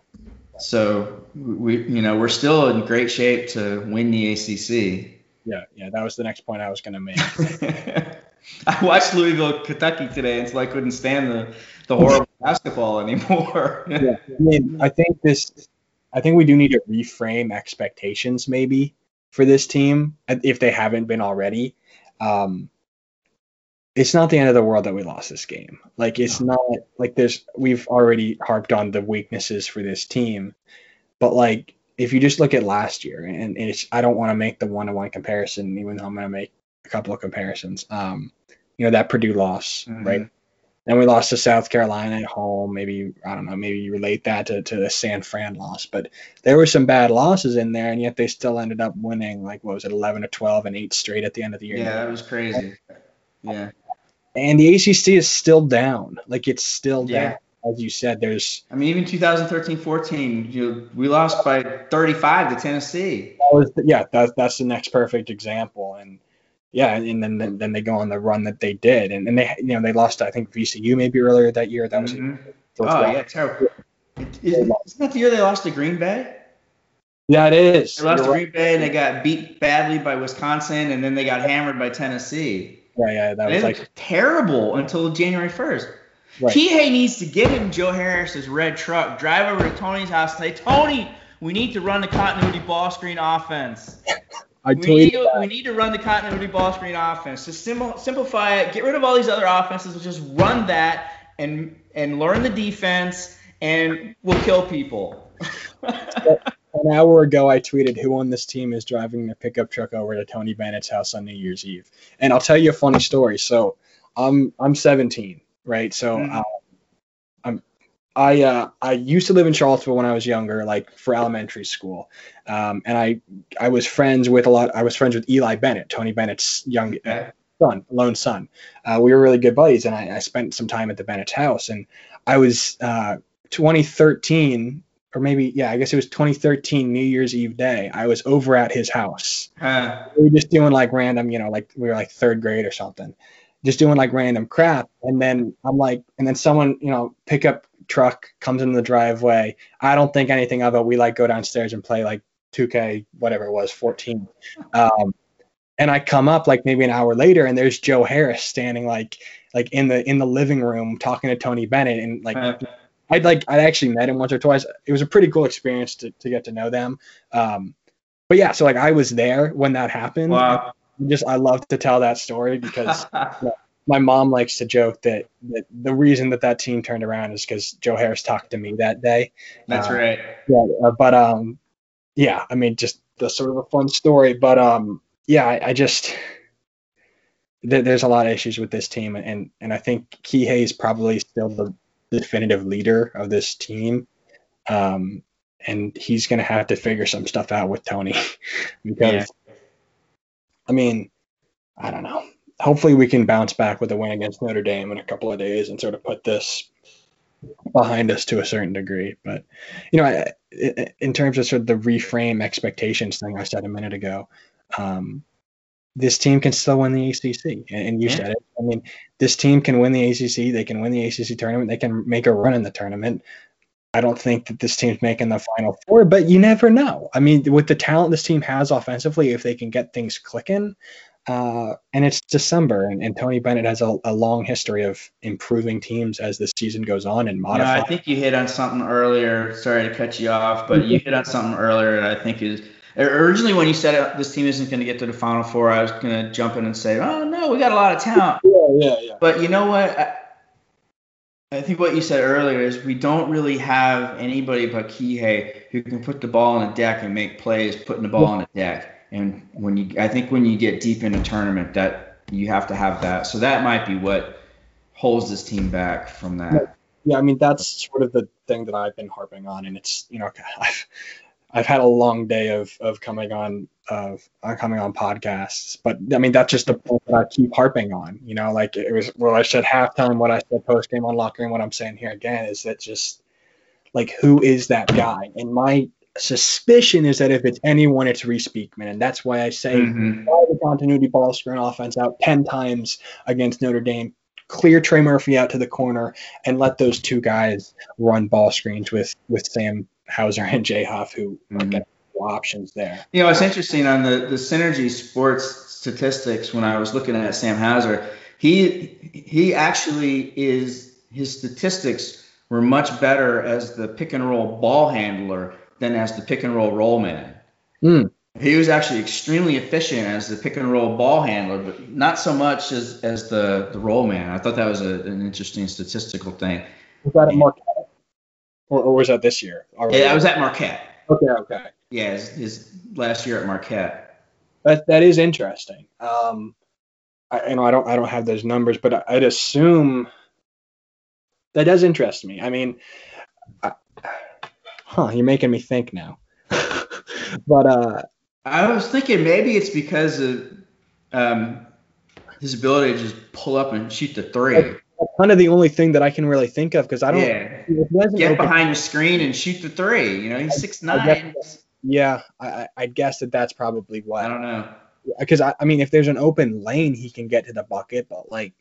So we you know we're still in great shape to win the ACC. Yeah, yeah, that was the next point I was going to make. <laughs> <laughs> I watched Louisville, Kentucky today until I couldn't stand the, the horrible <laughs> basketball anymore. <laughs> yeah, I mean, I think this, I think we do need to reframe expectations maybe for this team if they haven't been already. Um, it's not the end of the world that we lost this game. Like it's not like there's we've already harped on the weaknesses for this team, but like if you just look at last year, and it's I don't want to make the one to one comparison, even though I'm going to make a couple of comparisons. Um, you know that Purdue loss, Mhm. right? Then we lost to South Carolina at home. Maybe I don't know. Maybe you relate that to, to the San Fran loss, but there were some bad losses in there, and yet they still ended up winning. Like what was it, eleven or twelve and eight straight at the end of the year. yeah, that was crazy. Yeah. And the ACC is still down. Like it's still Yeah. down. As you said, there's I mean, even 2013-14, you know, we lost by 35 to Tennessee. that was yeah. That's that's the next perfect example. And yeah, and then then, then they go on the run that they did, and, and they you know they lost I think VCU maybe earlier that year. That was Mhm. fourth Oh round. yeah, terrible. Isn't, isn't that the year they lost to Green Bay? yeah, it is. They lost You're to right. Green Bay and they got beat badly by Wisconsin, and then they got hammered by Tennessee. Yeah, yeah, that And was like terrible until January 1st. Right. Kihei needs to get in Joe Harris's red truck, drive over to Tony's house, and say, Tony, we need to run the continuity ball screen offense. I We need, to, we need to run the continuity ball screen offense. Just sim- simplify it. Get rid of all these other offenses. Just run that and and learn the defense, and we'll kill people. <laughs> An hour ago, I tweeted who on this team is driving their pickup truck over to Tony Bennett's house on New Year's Eve. And I'll tell you a funny story. So I'm I'm 17, right? So Mhm. uh, I uh, I used to live in Charlottesville when I was younger, like for elementary school, um, and I I was friends with a lot. I was friends with Eli Bennett, Tony Bennett's young Okay. son, lone son. Uh, we were really good buddies, and I, I spent some time at the Bennett's house. And I was uh, 2013, or maybe yeah, I guess it was 2013 New Year's Eve day. I was over at his house. Uh, We were just doing like random, you know, like we were like third grade or something, just doing like random crap. And then I'm like, and then someone, you know, pickup truck comes in the driveway. I don't think anything of it. We like go downstairs and play like 2K, whatever it was, 14. Um, and I come up like maybe an hour later, and there's Joe Harris standing like like in the in the living room talking to Tony Bennett, and like uh, I'd like I'd actually met him once or twice. It was a pretty cool experience to, to get to know them. Um, but yeah, so like I was there when that happened. wow. Just I love to tell that story because <laughs> my mom likes to joke that, that the reason that that team turned around is because Joe Harris talked to me that day. That's Uh, right. Yeah, uh, but um, yeah, I mean, just the sort of a fun story. But um, yeah, I, I just there, there's a lot of issues with this team, and and I think Kihei is probably still the definitive leader of this team. Um, and he's gonna have to figure some stuff out with Tony <laughs> because, I mean, I don't know. Hopefully, we can bounce back with a win against Notre Dame in a couple of days and sort of put this behind us to a certain degree. But you know, I, in terms of sort of the reframe expectations thing I said a minute ago, um, this team can still win the ACC, and, and you Yeah. said it. I mean, this team can win the ACC. They can win the ACC tournament. They can make a run in the tournament. I don't think that this team's making the final four, but you never know. I mean, with the talent this team has offensively, if they can get things clicking, uh, and it's December, and, and Tony Bennett has a, a long history of improving teams as the season goes on and You know, modifying. I think you hit on something earlier. Sorry to cut you off, but you hit on something earlier that I think is originally when you said uh, this team isn't going to get to the Final Four. I was going to jump in and say, "Oh no, we got a lot of talent." yeah, yeah, yeah. But you know what? I, I think what you said earlier is we don't really have anybody but Kihei who can put the ball on a deck and make plays putting the ball on a deck. And when you, I think when you get deep in a tournament, that you have to have that. So that might be what holds this team back from that. Yeah, I mean that's sort of the thing that I've been harping on, and it's you know <laughs> I've I've had a long day of of coming on of uh, coming on podcasts, but I mean that's just the point that I keep harping on. You know, like it was what I said halftime, what I said post game on locker room, what I'm saying here again is that just like who is that guy? And my suspicion is that if it's anyone, it's Reece Beekman, and that's why I say Mhm. try the continuity ball screen offense out ten times against Notre Dame. Clear Trey Murphy out to the corner and let those two guys run ball screens with with Sam Hauser and Jay Huff, who are Mhm. getting options there. You know, it's interesting on the, the Synergy Sports statistics when I was looking at Sam Hauser, he he actually is his statistics were much better as the pick and roll ball handler than as the pick and roll roll man. Hmm. He was actually extremely efficient as the pick and roll ball handler, but not so much as, as the, the roll man. I thought that was a, an interesting statistical thing. Was that at Marquette? Or, or was that this year? Already? Yeah, I was at Marquette. okay, okay. Yeah, his, his last year at Marquette. That that is interesting. Um, I you know I don't I don't have those numbers, but I, I'd assume that does interest me. I mean, I, huh? You're making me think now. <laughs> but uh, I was thinking maybe it's because of um, his ability to just pull up and shoot the three. that's kind of the only thing that I can really think of because I don't. Yeah. he Get behind the screen and shoot the three. You know, he's six I nine. Yeah, I, I I guess that that's probably why. I don't know. Because I, I mean, if there's an open lane, he can get to the bucket, but like,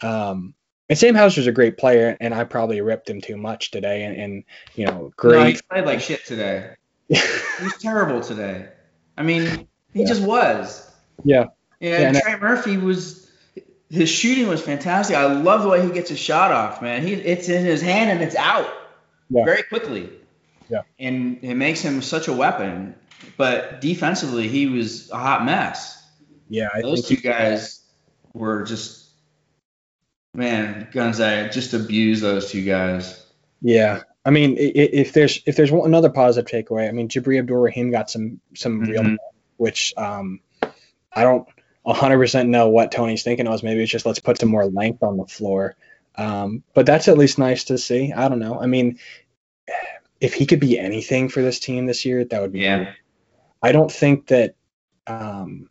um, and Sam Hauser's a great player, and I probably ripped him too much today, and, and you know, great. No, he played like shit today. He was terrible today. I mean, he Yeah. just was. yeah, Yeah, Yeah, and and I- Trey Murphy was. His shooting was fantastic. I love the way he gets his shot off, man. He it's in his hand and it's out Yeah. very quickly. Yeah. And it makes him such a weapon. But defensively, he was a hot mess. yeah. I Those think two guys were just, man, Gonzaga just abused those two guys. Yeah, I mean, if there's if there's one, another positive takeaway, I mean, Jabri Abdur-Rahim got some some real, Mhm. which um, I don't 100% know what Tony's thinking was. Maybe it's just let's put some more length on the floor. Um, but that's at least nice to see. I don't know. I mean, if he could be anything for this team this year, that would be. Yeah. great. I don't think that. Um,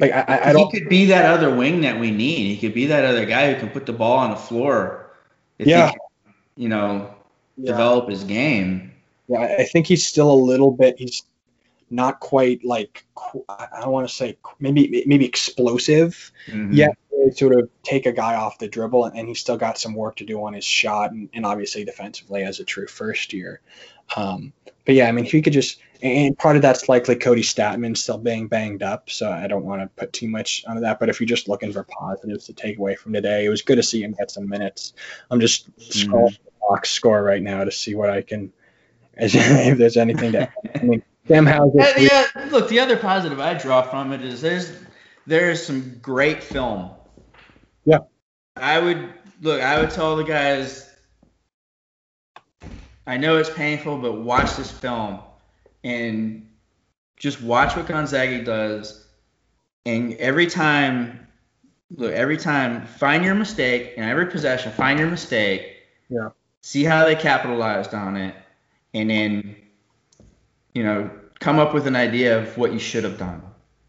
like I, I, I he don't. could be that other wing that we need. He could be that other guy who can put the ball on the floor. If Yeah. He can, you know, Yeah. develop his game. Yeah, I think he's still a little bit. He's not quite like I I don't want to say maybe maybe explosive. Mhm. Yeah, sort of take a guy off the dribble, and he's still got some work to do on his shot, and, and obviously defensively as a true first year. Um, but yeah, I mean, if he could just, and part of that's likely Cody Statman still being banged up, so I don't want to put too much on that. But if you're just looking for positives to take away from today, it was good to see him get some minutes. I'm just scrolling the box score right now to see what I can, <laughs> if there's anything to. I mean, Sam Hauser. Yeah, yeah, look, the other positive I draw from it is there's there's some great film. Yeah. I would look. I would tell the guys. I know it's painful, but watch this film and just watch what Gonzaga does. And every time, look, every time, find your mistake in every possession. Find your mistake. Yeah. See how they capitalized on it, and then you know, come up with an idea of what you should have done,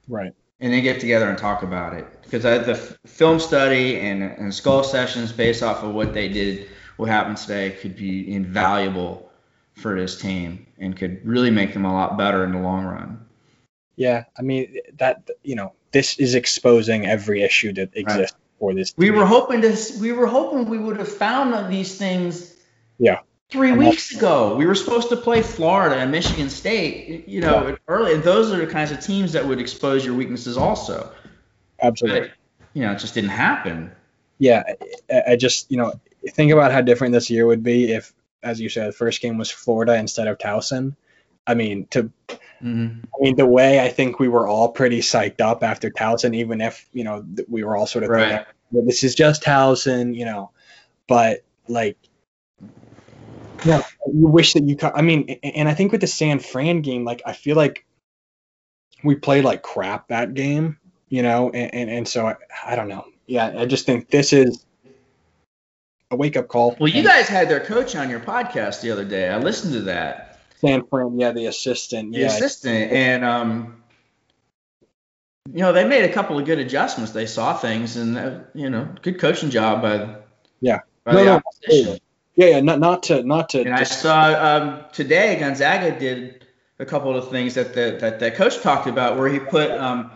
Right. and then get together and talk about it. Because I, the f- film study and, and skull sessions based off of what they did, what happened today, could be invaluable for this team and could really make them a lot better in the long run. Yeah, I mean that you know this is exposing every issue that exists for this. Team. We were hoping to, we were hoping we would have found these things. Yeah. Three And weeks ago, we were supposed to play Florida and Michigan State. You know, early. And Those are the kinds of teams that would expose your weaknesses, also. absolutely. But, you know, it just didn't happen. Yeah, I, I just you know think about how different this year would be if, as you said, the first game was Florida instead of Towson. I mean, to Mm-hmm. I mean the way I think we were all pretty psyched up after Towson, even if you know we were all sort of Right. thinking, this is just Towson, you know, but like. Yeah, you wish that you. I mean, and I think with the San Fran game, like I feel like we played like crap that game, you know, and and, and so I, I don't know. Yeah, I just think this is a wake up call. Well, you And guys had their coach on your podcast the other day. I listened to that, San Fran, yeah, the assistant, the yeah, assistant, and um, you know, they made a couple of good adjustments. They saw things, and uh, you know, good coaching job by Yeah. by No, the no, opposition. Yeah, yeah. Not not to not to. And I saw um, today Gonzaga did a couple of things that the that the coach talked about where he put um,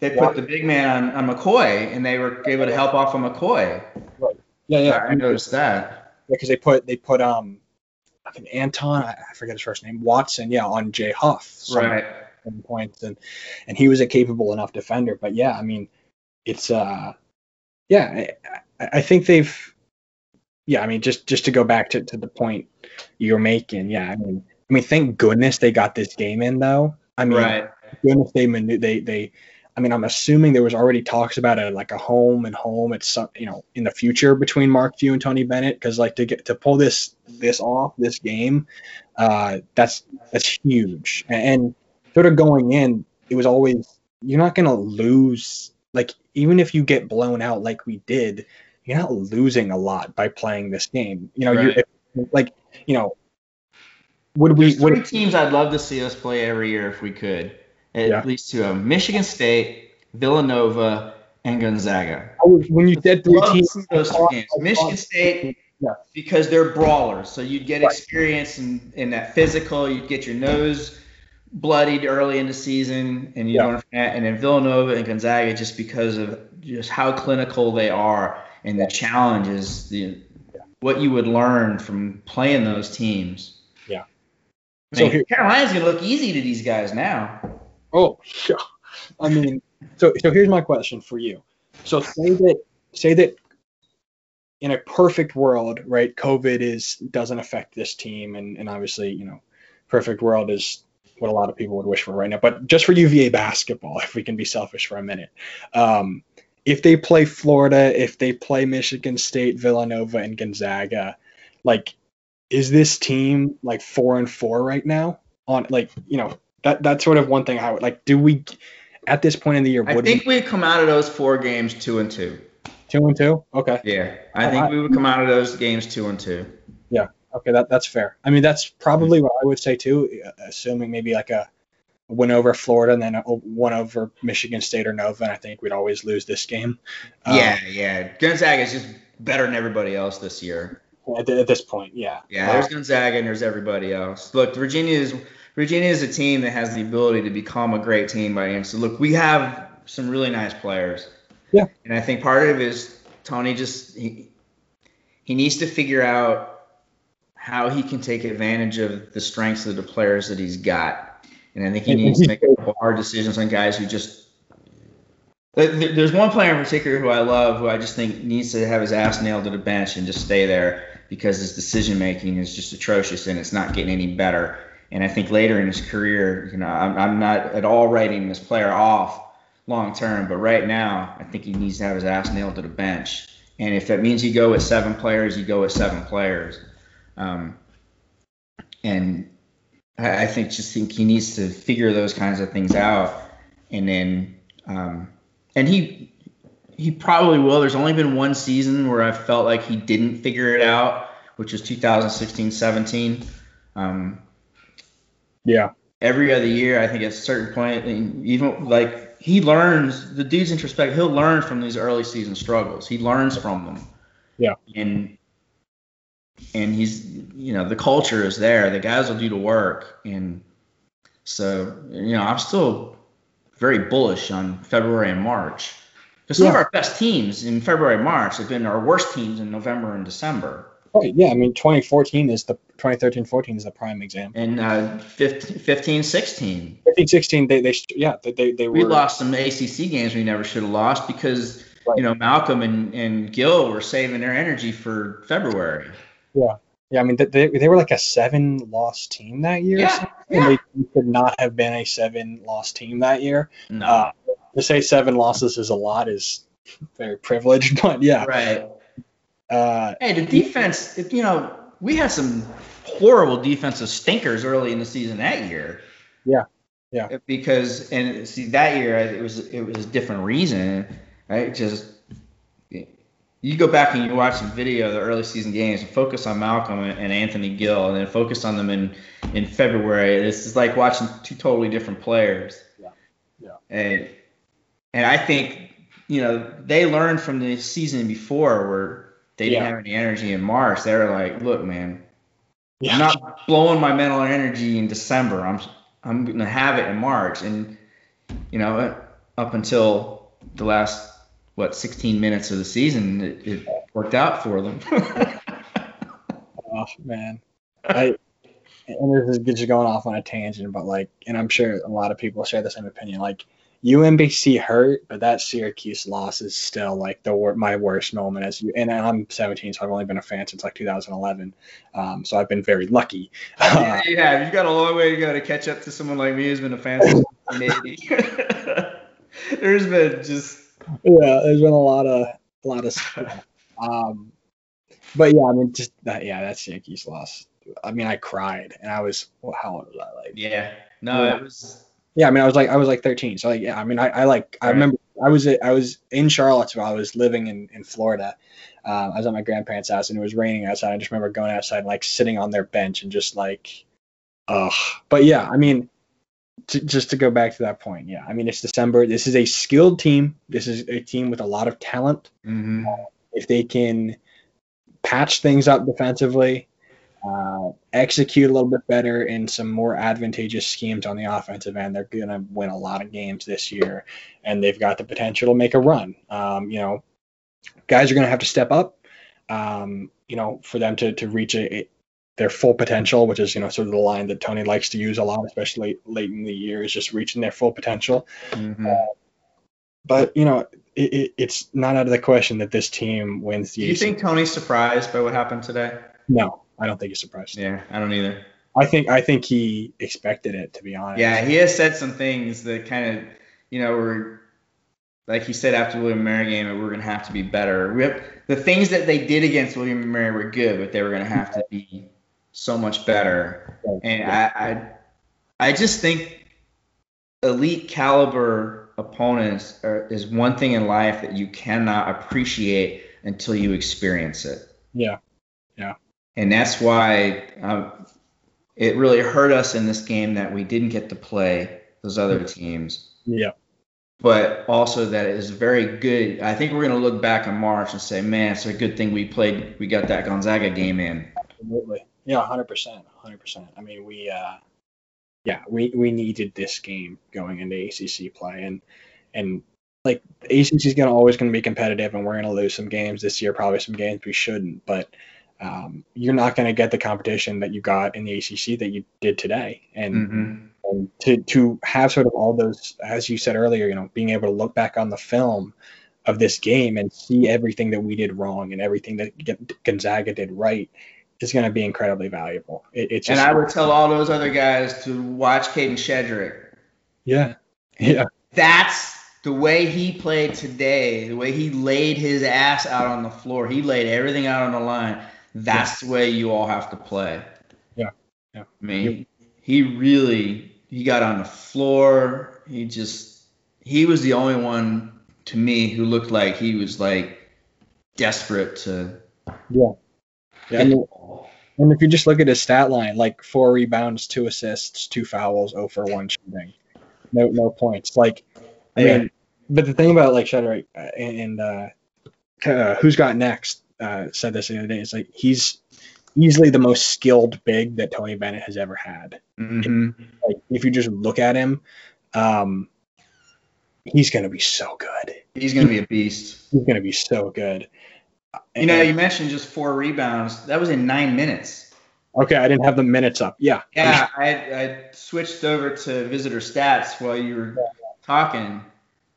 they put the big man on, on McKoy and they were able to help off of McKoy. Right. Yeah, yeah. I noticed that. Yeah, Because they put they put um I think Anton I I forget his first name Watson yeah on Jay Huff Right. points and and he was a capable enough defender but yeah I mean it's uh yeah I, I think they've yeah I mean just just to go back to, to the point you're making yeah I mean I mean thank goodness they got this game in though I mean Right. goodness they manu- they they I mean I'm assuming there was already talks about a like a home and home at some you know in the future between Mark Few and Tony Bennett because like to get to pull this this off this game uh that's that's huge and, and sort of going in it was always you're not gonna lose like even if you get blown out like we did you're not losing a lot by playing this game you know you Right. if, like you know would we There's would three teams I'd love to see us play every year if we could. At Yeah. least two of Michigan State, Villanova, and Gonzaga. I when you said three teams those three games. Michigan State, Yeah. because they're brawlers, so you'd get Right. experience in, in that physical. You'd get your nose bloodied early in the season, and you Yeah. don't. And then Villanova and Gonzaga, just because of just how clinical they are and the challenges, the what you would learn from playing those teams. Yeah. I So here- Carolina's gonna look easy to these guys now. Oh, yeah. I mean, so so here's my question for you. So say that say that in a perfect world, right? COVID is doesn't affect this team, and and obviously, you know, perfect world is what a lot of people would wish for right now. But just for UVA basketball, <laughs> if we can be selfish for a minute, um, if they play Florida, if they play Michigan State, Villanova, and Gonzaga, like, is this team like four and four right now? On like, you know, that that's sort of one thing I would like. Do we at this point in the year I think we we'd come out of those four games two and two. two and two? Okay, Yeah, I think we would come out of those games two and two. Yeah. okay, that that's fair. I mean, that's probably what I would say too. uh, Assuming maybe like a win over Florida and then a one over Michigan State or Nova, and I think we'd always lose this game. Um, yeah, yeah. Gonzaga is just better than everybody else this year. at, this point, yeah. Yeah, there's Gonzaga and there's everybody else. Look, Virginia is Virginia is a team that has the ability to become a great team by the end. So look, we have some really nice players. Yeah. And I think part of it is Tony just he, he needs to figure out how he can take advantage of the strengths of the players that he's got. And I think he needs to make a couple hard decisions on guys who just there- there- there's one player in particular who I love who I just think needs to have his ass nailed to the bench and just stay there because his decision making is just atrocious and it's not getting any better. And I think later in his career, you know, I'm, I'm not at all writing this player off long term, but right now, I think he needs to have his ass nailed to the bench. And if that means you go with seven players, you go with seven players. Um, and I, I think just think he needs to figure those kinds of things out, and then um, and he he probably will. There's only been one season where I felt like he didn't figure it out, which was 2016-17. Um, yeah, every other year, I think at a certain point, and even like he learns, the dude's introspective. He'll learn from these early season struggles. He learns from them. Yeah. And and he's, you know, the culture is there. The guys will do the work, and so you know, I'm still very bullish on February and March. Because some of our best teams in February and March have been our worst teams in November and December. Right. Yeah, I mean, 2014 is the 2013-14 is the prime example. And uh, 15, 15 16. 15-16, they they yeah they they, were we lost some ACC games we never should have lost because Right. you know Malcolm and, and Gill were saving their energy for February. Yeah, Yeah, I mean, they, they, were like a seven loss team that year. Yeah, And they could not have been a seven loss team that year. No, Uh, to say seven losses is a lot is very privileged, <laughs> but yeah. right. Uh, Hey, the defense. You know, we had some horrible defensive stinkers early in the season that year. Yeah, yeah. Because and see that year it was it was a different reason, right? Just you go back and you watch the video of the early season games and focus on Malcolm and and Anthony Gill, and then focus on them in in February. This is like watching two totally different players. Yeah, yeah. And and I think you know they learned from the season before where they didn't Yeah. have any energy in March. They were like, look, man, Yeah. I'm not blowing my mental energy in December. I'm I'm gonna have it in March, and you know, up until the last what 16 minutes of the season, it, it worked out for them. Oh man, I and this is just going off on a tangent, but like, and I'm sure a lot of people share the same opinion. Like, UMBC hurt, but that Syracuse loss is still like the wor- my worst moment as you. And I'm 17, so I've only been a fan since like 2011. Um, so I've been very lucky. <laughs> yeah, you have. You got a long way to go to catch up to someone like me who's been a fan since 1980. <laughs> There's been just yeah, there's been a lot of a lot of stuff. Um, but yeah, I mean, just that. Yeah, that Syracuse loss. I mean, I cried, and I was well, how old was I? Like, yeah. No, Yeah. it was. Yeah, I mean, I was like, I was like 13. So like, yeah, I mean, I, I like, I Right. remember I was I was in Charlottesville. I was living in in Florida. Um, I was at my grandparents' house, and it was raining outside. I just remember going outside and like sitting on their bench and just like, ugh. But yeah, I mean. To, just to go back to that point, yeah. I mean, it's December. This is a skilled team. This is a team with a lot of talent. mhm. if they can patch things up defensively, uh, execute a little bit better in some more advantageous schemes on the offensive end, they're going to win a lot of games this year, and they've got the potential to make a run. Um, you know, guys are going to have to step up, um, you know, for them to to reach a, a- their full potential, which is you know sort of the line that Tony likes to use a lot, especially late in the year, is just reaching their full potential Mhm. but you know it, it, it's not out of the question that this team wins the Do you ACC. think Tony's surprised by what happened today? no i don't think he's surprised Yeah, I don't either. i think i think he expected it to be honest Yeah, he has said some things that kind of, you know, were like he said after William Mary game that we're gonna have to be better. We have, the things that they did against William and Mary were good, but they were gonna have to be so much better. And I, I, I just think elite caliber opponents are, is one thing in life that you cannot appreciate until you experience it. Yeah, yeah And that's why um, it really hurt us in this game that we didn't get to play those other teams. yeah But also that it is very good. I think we're going to look back in March and say, man, it's a good thing we played. We got that Gonzaga game in. absolutely yeah 100% 100% i mean we uh yeah we we needed this game going into acc play and and like acc is going to always going to be competitive and we're going to lose some games this year probably some games we shouldn't but um, you're not going to get the competition that you got in the acc that you did today and Mm-hmm. and to to have sort of all those as you said earlier you know being able to look back on the film of this game and see everything that we did wrong and everything that gonzaga did right is going to be incredibly valuable it, it's And I would tell all those other guys to watch Kadin Shedrick. yeah yeah That's the way he played today, the way he laid his ass out on the floor. He laid everything out on the line. That's the way you all have to play. Yeah. Yeah. I mean, he really he got on the floor. He just he was the only one to me who looked like he was like desperate to yeah yeah mean, and if you just look at his stat line like four rebounds two assists two fouls 0 for 1 shooting no no points like I Yeah. mean, but the thing about like Shedrick uh, and uh, uh, who's got next uh, said this the other day. It's like he's easily the most skilled big that Tony Bennett has ever had. Mhm. Like if you just look at him, um, he's gonna be so good. He's gonna be a beast. He's gonna be so good. You know, you mentioned just four rebounds. That was in nine minutes. okay, I didn't have the minutes up. Yeah, Yeah, I, I switched over to visitor stats while you were talking.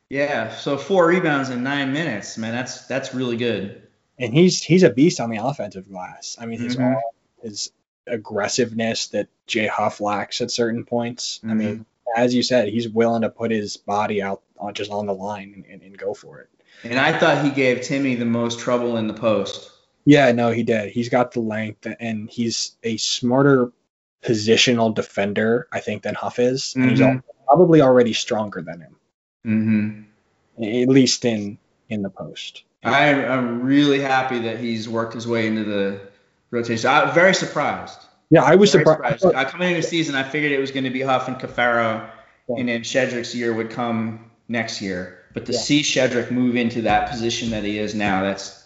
Yeah, so four rebounds in nine minutes, man. That's that's really good. And he's he's a beast on the offensive glass. I mean, his Mhm. arm, his aggressiveness that Jay Huff lacks at certain points. I mean, as you said, he's willing to put his body out on, just on the line and, and, and go for it. And I thought he gave Timme the most trouble in the post. Yeah, no, he did. He's got the length and he's a smarter positional defender, I think, than Huff is. And he's Mhm. al- probably already stronger than him, Mm-hmm. at least in in the post. I, I'm really happy that he's worked his way into the rotation. I'm very surprised. Yeah, I was Very surprised. surprised. Uh, coming into the season, I figured it was going to be Huff and Caffaro, Yeah. and then Shedrick's year would come next year. But to Yeah. see Shedrick move into that position that he is now, that's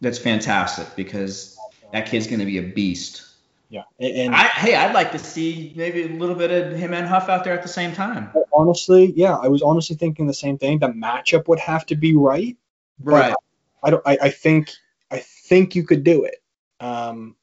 that's fantastic because that kid's going to be a beast. Yeah, and, and I, hey, I'd like to see maybe a little bit of him and Huff out there at the same time. honestly, yeah, I was honestly thinking the same thing. The matchup would have to be right. Right. I don't. I, I think. I think you could do it. Um,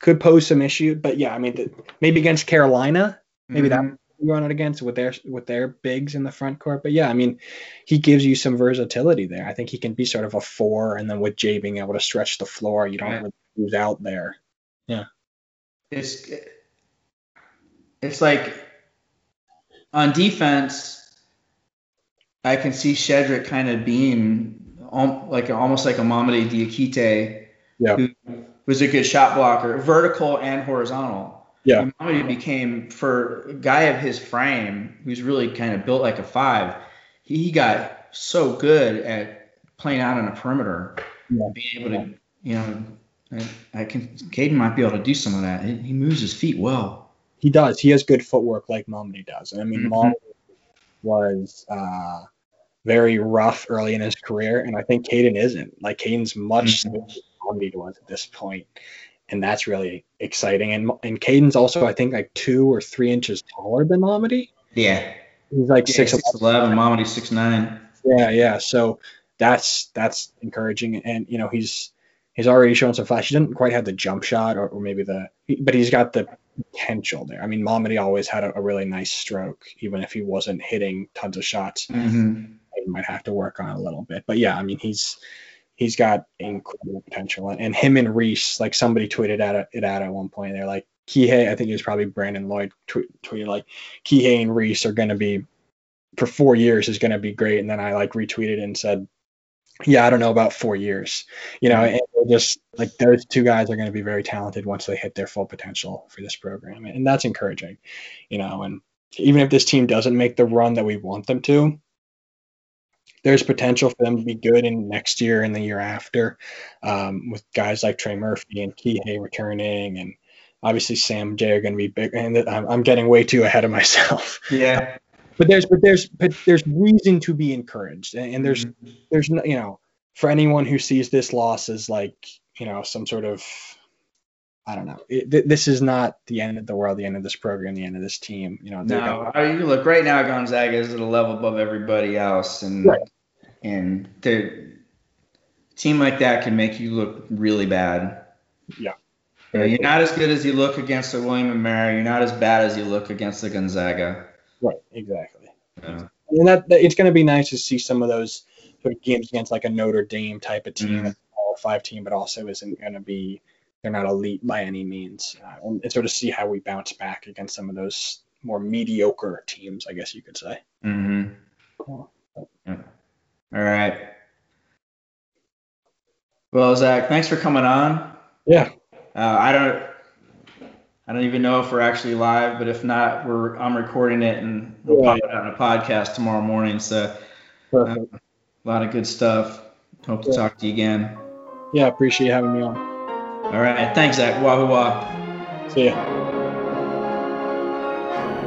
could pose some issue, but yeah, I mean, the, maybe against Carolina, maybe that Mhm. you run it against with their with their bigs in the front court. But yeah, I mean, he gives you some versatility there. I think he can be sort of a four, and then with Jay being able to stretch the floor, you don't Right. really lose out there. Yeah, it's it's like on defense, I can see Shedrick kind of being like almost like a Mamadi Diakite, Yeah. who was a good shot blocker, vertical and horizontal. Yeah. And Mamadi became for a guy of his frame, who's really kind of built like a five. He, he got so good at playing out on a perimeter, Yeah. being able to, you know, I, I can. Kadin might be able to do some of that. He, he moves his feet well. He does. He has good footwork like Mamadi does. And I mean, Mhm. Mamadi was uh, very rough early in his career, and I think Kadin isn't. Like Kadin's much Mhm. than Mamadi was at this point, and that's really exciting. And and Kadin's also, I think, like two or three inches taller than Mamadi. Yeah. He's like Yeah, six. six eleven. Mamadi six nine. Yeah, yeah. So that's that's encouraging, and you know he's he's already shown some flash. He didn't quite have the jump shot, or, or maybe the, but he's got the potential there. I mean, Mamadi always had a, a really nice stroke, even if he wasn't hitting tons of shots. Mm-hmm. He might have to work on it a little bit, but yeah, I mean he's he's got incredible potential, and, and him and Reece, like somebody tweeted at it, at at one point, they're like Kihei. I think it was probably Brandon Lloyd tweet, tweeted like Kihei and Reece are going to be for four years is going to be great. And then I like retweeted and said, yeah, I don't know about four years, you know, and they're just like those two guys are going to be very talented once they hit their full potential for this program. And that's encouraging, you know, and even if this team doesn't make the run that we want them to, there's potential for them to be good in next year and the year after um, with guys like Trey Murphy and Kihei returning and obviously Sam J are going to be big. And I'm, I'm getting way too ahead of <laughs> myself Yeah. But there's but there's but there's reason to be encouraged and, and there's Mm-hmm. there's no you know for anyone who sees this loss as like you know some sort of i don't know it, th- this is not the end of the world the end of this program the end of this team you know No, I, you look right now. Gonzaga is at a level above everybody else, and Right. and they're team like that can make you look really bad. Yeah. You know, you're not as good as you look against the William and Mary. You're not as bad as you look against the Gonzaga. Right exactly Yeah. and that, that it's going to be nice to see some of those sort of games against like a notre dame type of team Mhm. all five team but also isn't going to be they're not elite by any means uh, and, and sort of see how we bounce back against some of those more mediocre teams i guess you could say Mm-hmm. Cool. Yeah. All right. Well, Zach, thanks for coming on. yeah Uh, I don't. I don't even know if we're actually live, but if not, we're I'm recording it and we'll Yeah. pop it out in a podcast tomorrow morning. So uh, perfect a lot of good stuff. Hope to Yeah. talk to you again. yeah appreciate you having me on All right, thanks, Zach. Wahoo wah. see ya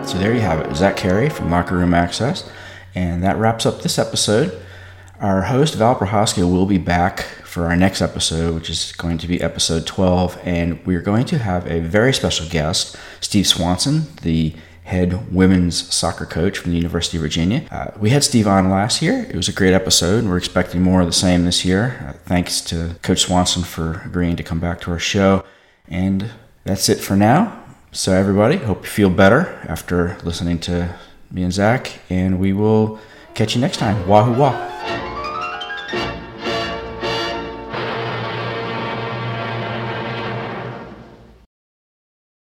So there you have it, Zach Carey from Locker Room Access. And that wraps up this episode. Our host, Val Prohaska, will be back for our next episode, which is going to be episode 12. And we're going to have a very special guest, Steve Swanson, the head women's soccer coach from the University of Virginia. Uh, we had Steve on last year. It was a great episode, and we're expecting more of the same this year. Uh, thanks to Coach Swanson for agreeing to come back to our show. And that's it for now. So, everybody, hope you feel better after listening to me and Zach, and we will Catch you next time. Wahoo wah.